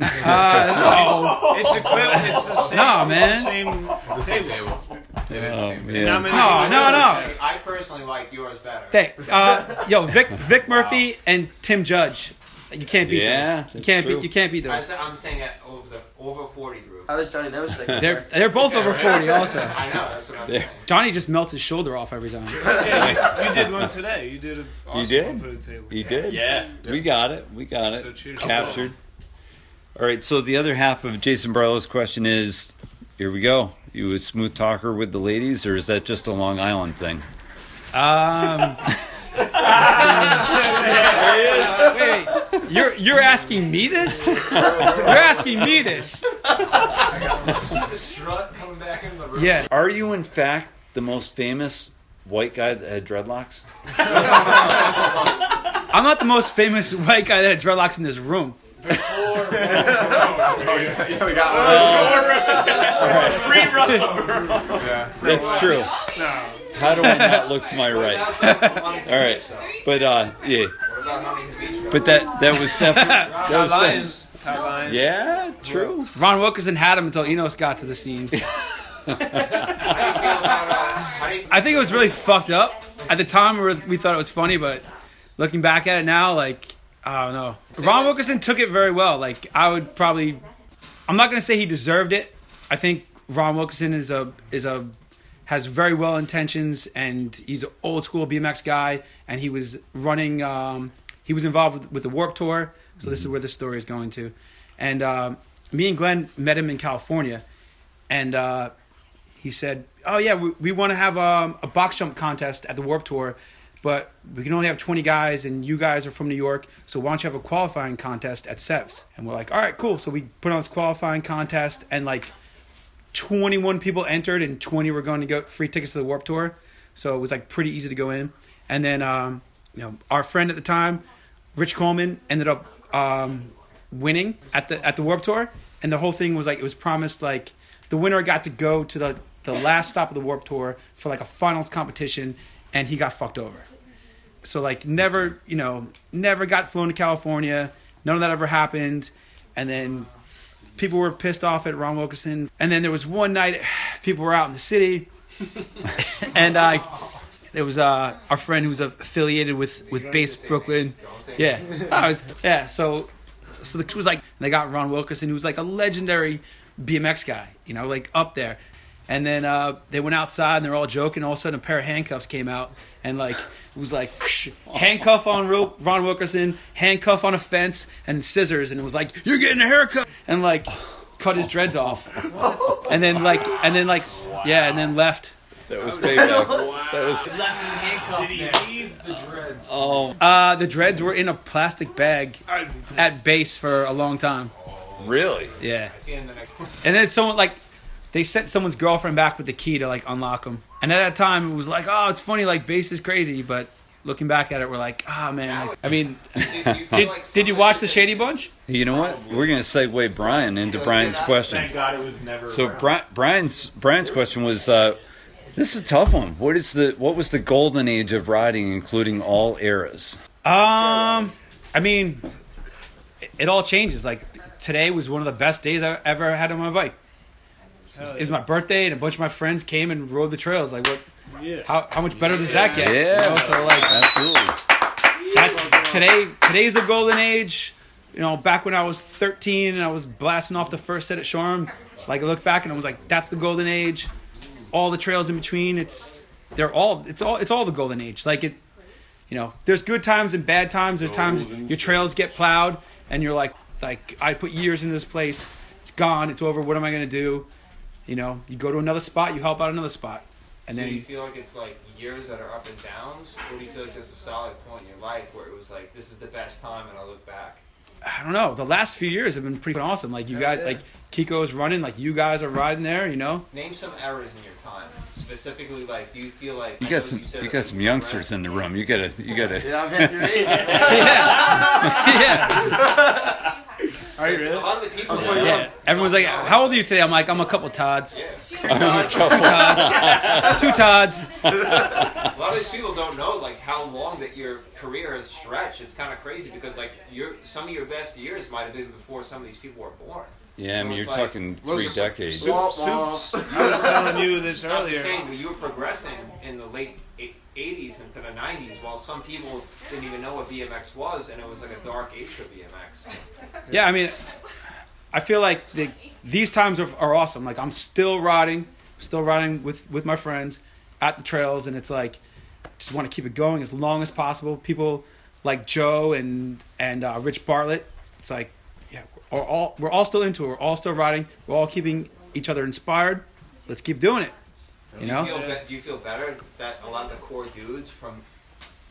Murphy? Uh, It's equivalent. It's the same. No, it's man. the same The same table. table. It is the Oh table. many No, people no, no. I personally like yours better. Thank, uh, yo, Vic, Vic Murphy and Tim Judge. You can't beat Yeah, those. You can't true. beat. You can't beat I those. said, I'm saying at over the over 40 group. I was Johnny. to notice that. They're they're both over forty. Also, I know, that's what I'm There. saying. Johnny just melts his shoulder off every time. Yeah, you, you did one today. You did a awesome did? one for the table. He did. Yeah. We got it. We got So it. cheers. Captured. All right. So the other half of Jason Barlow's question is, here we go. You a smooth talker with the ladies, or is that just a Long Island thing? Um, wait, you're you're asking me this? You're asking me this? See the strut coming back into the room? Yeah. Are you in fact the most famous white guy that had dreadlocks? I'm not the most famous white guy that had dreadlocks in this room. Yeah, we got Free Russell. That's true. How do I not look to my right? about some from Huntington All right. But uh, yeah. What about Huntington Beach? But that that was definitely that Top was definitely, Lions. Top Lions. yeah, true. Ron Wilkerson had him until Enos got to the scene. How do you feel about, how do you I think it was really fucked up. At the time, we, were, we thought it was funny, but looking back at it now, like I don't know. Ron Wilkerson took it very well. Like I would probably, I'm not gonna say he deserved it. I think Ron Wilkerson is a is a has very well intentions and he's an old school BMX guy and he was running. Um, he was involved with, with the Warped Tour, so this is where the story is going to. And um, me and Glenn met him in California, and uh, he said, "Oh yeah, we, we want to have um, a box jump contest at the Warped Tour, but we can only have 20 guys, and you guys are from New York, so why don't you have a qualifying contest at Sevs?" And we're like, "All right, cool." So we put on this qualifying contest, and like 21 people entered, and 20 were going to go free tickets to the Warped Tour, so it was like pretty easy to go in. And then um, you know our friend at the time, Rich Coleman, ended up um, winning at the at the Warped Tour, and the whole thing was like it was promised like the winner got to go to the the last stop of the Warped Tour for like a finals competition, and he got fucked over. So like never you know never got flown to California. None of that ever happened, and then people were pissed off at Ron Wilkerson. And then there was one night people were out in the city, and I. There was uh, our friend who was affiliated with with Base Brooklyn. Yeah, was yeah. So so the was like they got Ron Wilkerson, who was like a legendary BMX guy, you know, like up there. And then uh, they went outside and they're all joking. All of a sudden, a pair of handcuffs came out and like it was like handcuff on Ro- Ron Wilkerson, handcuff on a fence, and scissors. And it was like you're getting a haircut and like cut his dreads off. And then like and then like yeah, and then left. That was payback. That was. Left him handcuffed Did he leave the dreads? Oh, Uh, the dreads were in a plastic bag at base for a long time. really? Yeah. See you in the next one. And then someone like they sent someone's girlfriend back with the key to like unlock them. And at that time, it was like, oh, it's funny, like Base is crazy. But looking back at it, we're like, ah, man. Like, I mean, Did you, did like did you watch the Shady Bunch? You know what? We're going to segue Brian into Brian's question. Thank God it was never. So around. Bri- Brian's Brian's question was, uh, this is a tough one. What is the what was the golden age of riding, including all eras? Um, I mean, it, it all changes. Like today was one of the best days I ever had on my bike. It was, it was my birthday, and a bunch of my friends came and rode the trails. Like, what? Yeah. How how much better does that get? You Yeah. know, so like Absolutely. that's today. Today's the golden age. You know, back when I was 13 and I was blasting off the first set at Shoreham, like I look back and I was like, that's the golden age. All the trails in between, it's they're all it's all it's all the golden age. Like it, you know, there's good times and bad times. There's times oh, your trails get plowed and you're like, like I put years in this place. It's gone. It's over. What am I gonna do? You know, you go to another spot. You help out another spot, and so then do you feel like it's like years that are up and downs, or do you feel like there's a solid point in your life where it was like this is the best time, and I look back? I don't know. The last few years have been pretty awesome. Like you guys, like Keyko's running, like you guys are riding there. You know, Name some errors in your time, specifically. Like, do you feel like You I got some said you got some youngsters in the room. You gotta you gotta. Yeah, I'm half your age. yeah, Are you really? A lot of the people. yeah. Everyone's like, "How old are you today?" I'm like, "I'm a couple Tods, I'm a couple- two Tods." A lot of these people don't know like how long that your career has stretched. It's kind of crazy because like your some of your best years might have been before some of these people were born. Yeah, I mean So you're like- talking three decades. Soups. I was telling you this I'm just saying, but you were progressing in the late 80s into the 90s, while some people didn't even know what BMX was, and it was like a dark age for BMX. Yeah, I mean, I feel like the, these times are, are awesome. Like I'm still riding, still riding with with my friends at the trails, and it's like just want to keep it going as long as possible. People like Joe and and uh, Rich Bartlett. It's like, yeah, we're all we're all still into it. We're all still riding. We're all keeping each other inspired. Let's keep doing it. You Do know? you feel be- do you feel better that a lot of the core dudes from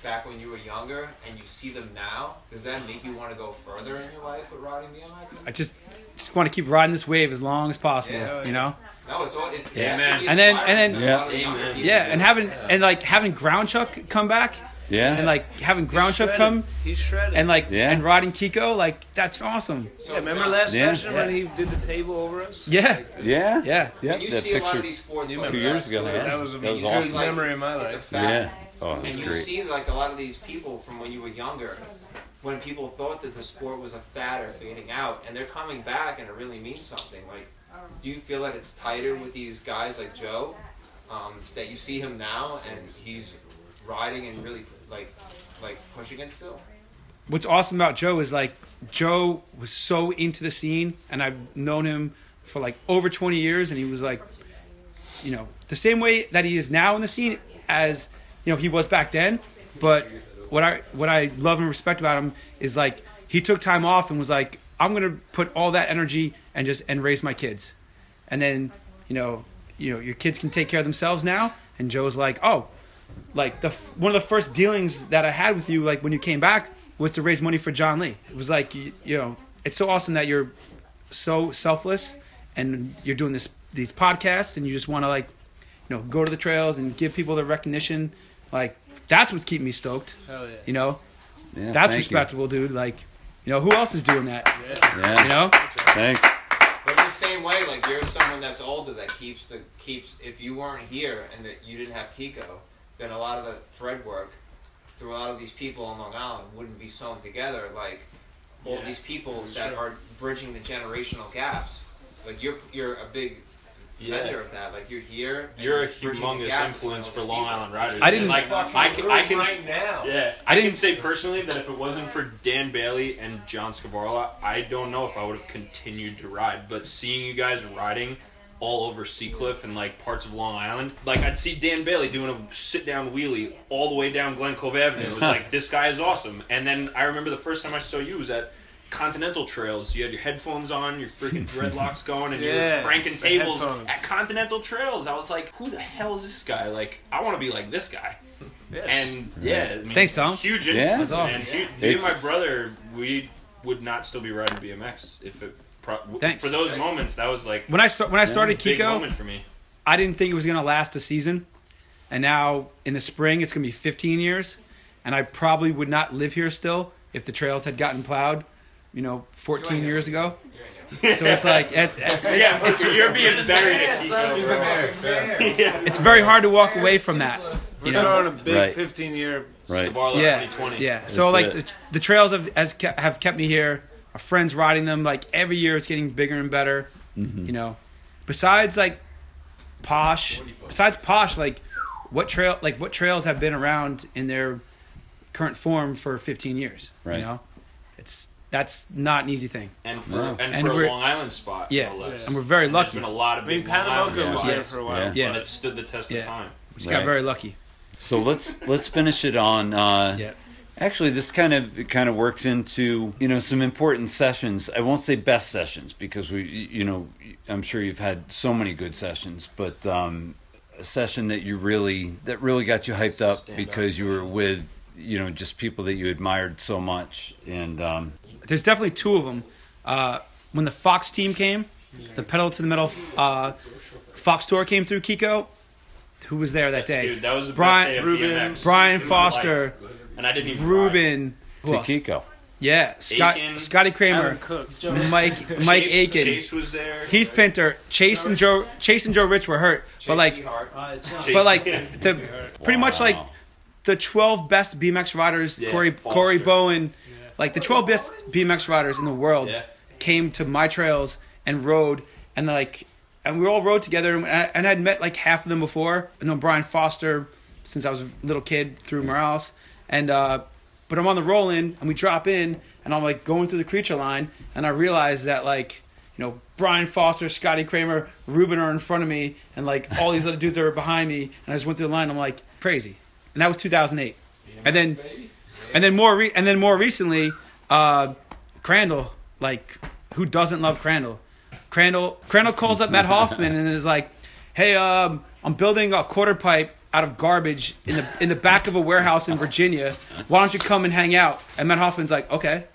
back when you were younger and you see them now? Does that make you want to go further in your life with riding BMX? I just just want to keep riding this wave as long as possible. Yeah. You know? No, it's all it's Yeah. actually And then- and then- a lot of the younger Amen. Yeah, and having and like having Ground Chuck come back. Yeah. and like having Ground Chuck come He's shredded. and like Yeah. and riding Keyko, like that's awesome. So, yeah, remember last Yeah. session when he did the table over us? Yeah, Yeah. yeah. Yeah. You That see a lot of these sports like two years ago. that, Yeah. That was a That was good awesome. memory of my It's a life. fact. Yeah. Oh, it was and you great. see like a lot of these people from when you were younger when people thought that the sport was a fad or fading out and they're coming back and it really means something like do you feel that it's tighter with these guys like joe um, that you see him now and he's riding and really like like pushing it still What's awesome about Joe is like Joe was so into the scene, and I've known him for like over twenty years, and he was like, you know, the same way that he is now in the scene as you know he was back then. But what I what I love and respect about him is like he took time off and was like, I'm gonna put all that energy and just and raise my kids, and then you know you know your kids can take care of themselves now. And Joe's like, oh, like the one of the first dealings that I had with you, like when you came back, was to raise money for John Lee. It was like you, you know, it's so awesome that you're so selfless and you're doing this these podcasts and you just want to like you know go to the trails and give people the recognition. Like that's what's keeping me stoked. Hell yeah. You know, Yeah, that's thank you. respectable, dude. Like, you know, who else is doing that? Yeah. You know, Thanks. But in the same way, like you're someone that's older that keeps the keeps. If you weren't here and that you didn't have Keyko, then a lot of the thread work through a lot of these people on Long Island wouldn't be sewn together. Like all Yeah, these people that are bridging the generational gaps. Like you're you're a big vendor of that. Like you're here. You're a bridging humongous influence for Long Island Riders. I didn't- like. I can. I can right now. Yeah, I I, didn't- can say personally that if it wasn't for Dan Bailey and John Skvarla, I don't know if I would have continued to ride. But seeing you guys riding all over Seacliff and like parts of Long Island, like I'd see Dan Bailey doing a sit down wheelie all the way down Glen Cove Avenue. It was like this guy is awesome. And then I remember the first time I saw you was at Continental Trails. You had your headphones on, your freaking dreadlocks going, and you Yeah, were cranking tables headphones. at Continental Trails. I was like, who the hell is this guy? Like, I want to be like this guy. And yeah, I mean, Thanks, Tom. Huge Yeah. That's awesome. And hu- me and my brother, we would not still be riding BMX if it. Pro- Thanks. For those moments, that was like when I start when I started big Keyko, moment for me. I didn't think it was gonna last a season, and now in the spring it's gonna be 15 years, and I probably would not live here still if the trails had gotten plowed, you know, 14 years ago. So it's like it, it- Yeah, it's, you're being buried at Keyko, He's bro. in. Yeah. it's very hard to walk away from that. We're You know, a big Right. 15 year. Right. Skvarla yeah, 2020. yeah. So That's like the, the trails have has ke- have kept me here. Our friends riding them like every year. It's getting bigger and better. Mm-hmm. You know, besides like posh, besides posh, like what trail like what trails have been around in their current form for 15 years. Right. You know, it's that's not an easy thing. And for No. and, And for we're- a Long Island spot, Yeah, no less. and we're very There's lucky. been a lot of I mean, big Long Island Panamoka was spots, there for a while. Yeah. Yeah. but it stood the test Yeah. of time. We just got very lucky. So let's let's finish it on. Uh, Yeah. Actually, this kind of kind of works into you know some important sessions. I won't say best sessions because we you know I'm sure you've had so many good sessions, but um, a session that you really that really got you hyped up Stand because you were with you know just people that you admired so much and um, There's definitely two of them. Uh, when the Fox team came, the pedal to the metal uh, Fox tour came through Keyko. Who was there that day? Dude, that was the Brian- best day of Ruben- BMX Brian Foster, life. and I didn't even. Ruben, to? Keyko. Yeah, Scott, Aiken. Scotty Cranmer, Mike, Mike Chase, Aiken, Chase was there. Heath Pinter, Chase and Joe, Chase and Joe Rich were hurt, but like, Chase- but like the pretty much like Wow. The 12 best BMX riders, Yeah, Corey Foster. Corey Bohan, like the 12 best BMX riders in the world Yeah. came to my trails and rode and like and we all rode together and I, and I'd met like half of them before. I know Brian Foster since I was a little kid through Morales and uh but I'm on the roll in and we drop in and I'm like going through the creature line and I realize that like you know Brian Foster, Scotty Cranmer, Ruben are in front of me and like all these other dudes are behind me and I just went through the line I'm like crazy. And that was 2008. And then and then more re- and then more recently uh Crandall like who doesn't love Crandall? Crandall Crandall calls up Matt Hoffman and is like, "Hey, um, I'm building a quarter pipe out of garbage in the in the back of a warehouse in Virginia. Why don't you come and hang out?" And Matt Hoffman's like, "Okay."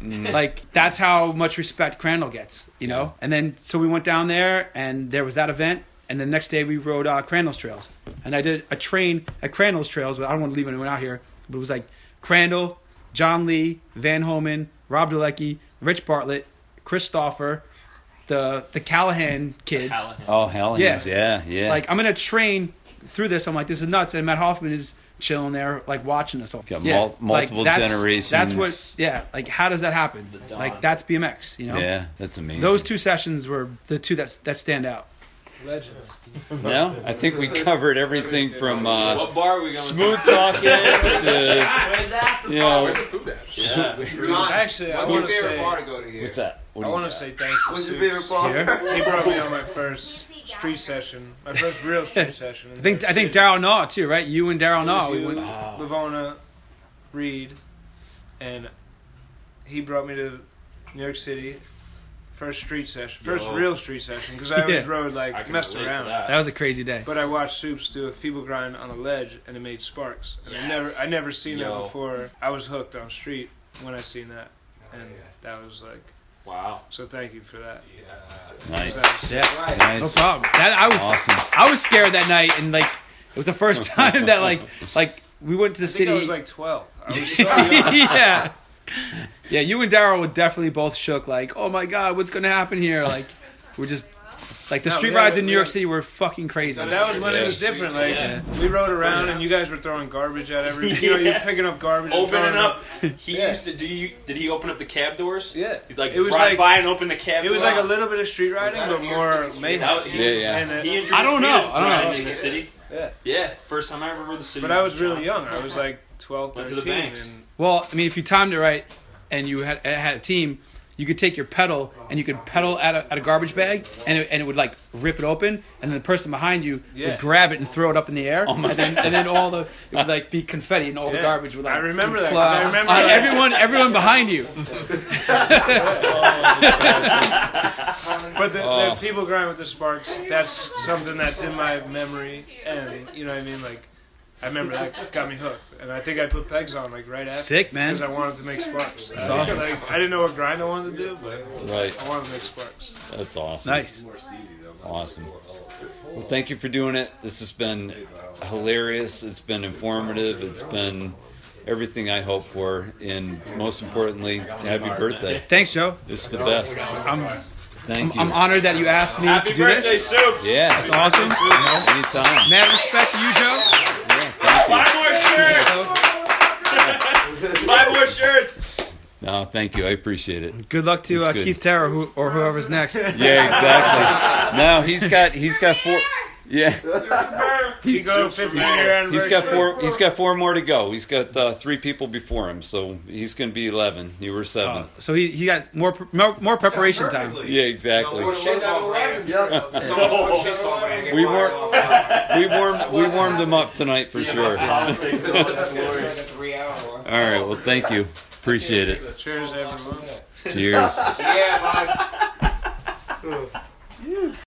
Like that's how much respect Crandall gets, you know. And then so we went down there, and there was that event, and the next day we rode uh, Crandall's trails, and I did a train at Crandall's trails, but I don't want to leave anyone out here. But it was like Crandall, John Lee, Van Homan, Rob Delecki, Rich Bartlett, Chris Stoffer, the the Callahan kids. Callahan. Oh hell Yeah. yeah, yeah. Like I'm gonna train through this. I'm like, this is nuts. And Matt Hoffman is chilling there, like watching us all. Got mul- multiple that's- generations. That's what. Yeah. Like, how does that happen? Like, that's BMX. You know. yeah, that's amazing. Those two sessions were the two that that stand out. Legends. No, I think we covered everything from uh, What bar are we going smooth talking to Where's the you know Where's the food at? Yeah. John, Actually, I what's your want to favorite say. bar to go to here? what's that? What I do you want to got? say thanks to What's your Seuss. favorite bar? Here. He brought me on my first street session, my first real street session. I think I think Daryl Naw too, right? You and Daryl Naw. We you, went, Livona, Reed, and he brought me to. New York City. First street session, first Yo. real street session, because I always Yeah. rode I like can messed relate to around. that. That was a crazy day. But I watched Soups do a feeble grind on a ledge, and it made sparks. And I Yes. never, I never seen Yo. that before. I was hooked on street when I seen that, and that was like, Wow. so thank you for that. Yeah. Nice. Thanks. Yeah. Nice. No problem. That I was Awesome. I was scared that night and like it was the first time that like like we went to the I think city. I was like 12. I was so young. yeah. Yeah, you and Daryl were definitely both shook. Like, oh my god, what's gonna happen here? Like, we're just like the No, street we had- rides in New we York had- City were fucking crazy. But that was when it was different. Like Yeah. we rode around, and you guys were throwing garbage at everything. You know, you're picking up garbage, and Opening throwing it up. He Yeah. used to. Did he? Did he open up the cab doors? Yeah, He'd like It was ride like- by and open the cab. it was door. like a little bit of street riding, that but New York more City street? mayhem. That was- Yeah, yeah. And, uh, He introduced I don't me know. to I don't know. riding in the city. Yeah. Yeah. First time I ever rode the city. but I was really young. I was like 12, Went to 13. the banks. and Well, I mean, if you timed it right and you had had a team, you could take your pedal and you could pedal at a, at a garbage bag and it, and it would like rip it open, and then the person behind you Yeah. would grab it and throw it up in the air, oh and then and then all the it would like be confetti and all the Yeah. garbage would like I remember that, 'cause fly I uh, remember on that. everyone everyone behind you. But the, Oh. the feeble grind with the sparks, that's something that's in my memory. And, you know what I mean? Like, I remember that got me hooked. And I think I put pegs on, like, right after. Sick, man. Because I wanted to make sparks. That's awesome. Like, I didn't know what grind I wanted to do, but Right. I wanted to make sparks. That's awesome. Nice. Awesome. Well, thank you for doing it. This has been hilarious. It's been informative. It's been everything I hope for. And most importantly, happy birthday. Thanks, Joe. This is the best. I'm Thank you. I'm honored that you asked me Happy to do birthday, this. Soup. Yeah. It's awesome. Anytime. Mad respect to you, Joe. Buy more shirts. Buy more shirts. No, thank you. I appreciate it. Good luck to uh, good. Keith Terra who, or whoever's next. Yeah, exactly. No, he's got he's got four. Yeah, He go 50 year he's got four. He's got four more to go. He's got uh, three people before him, so he's going to be eleven. You were seven. Uh, so he, he got more more, more preparation time. yeah, exactly. We we warm- we warmed we warmed him up tonight for sure. All Politics. Three hour one. right. Well, thank you. Appreciate it. Cheers, everyone. Cheers. yeah, bye.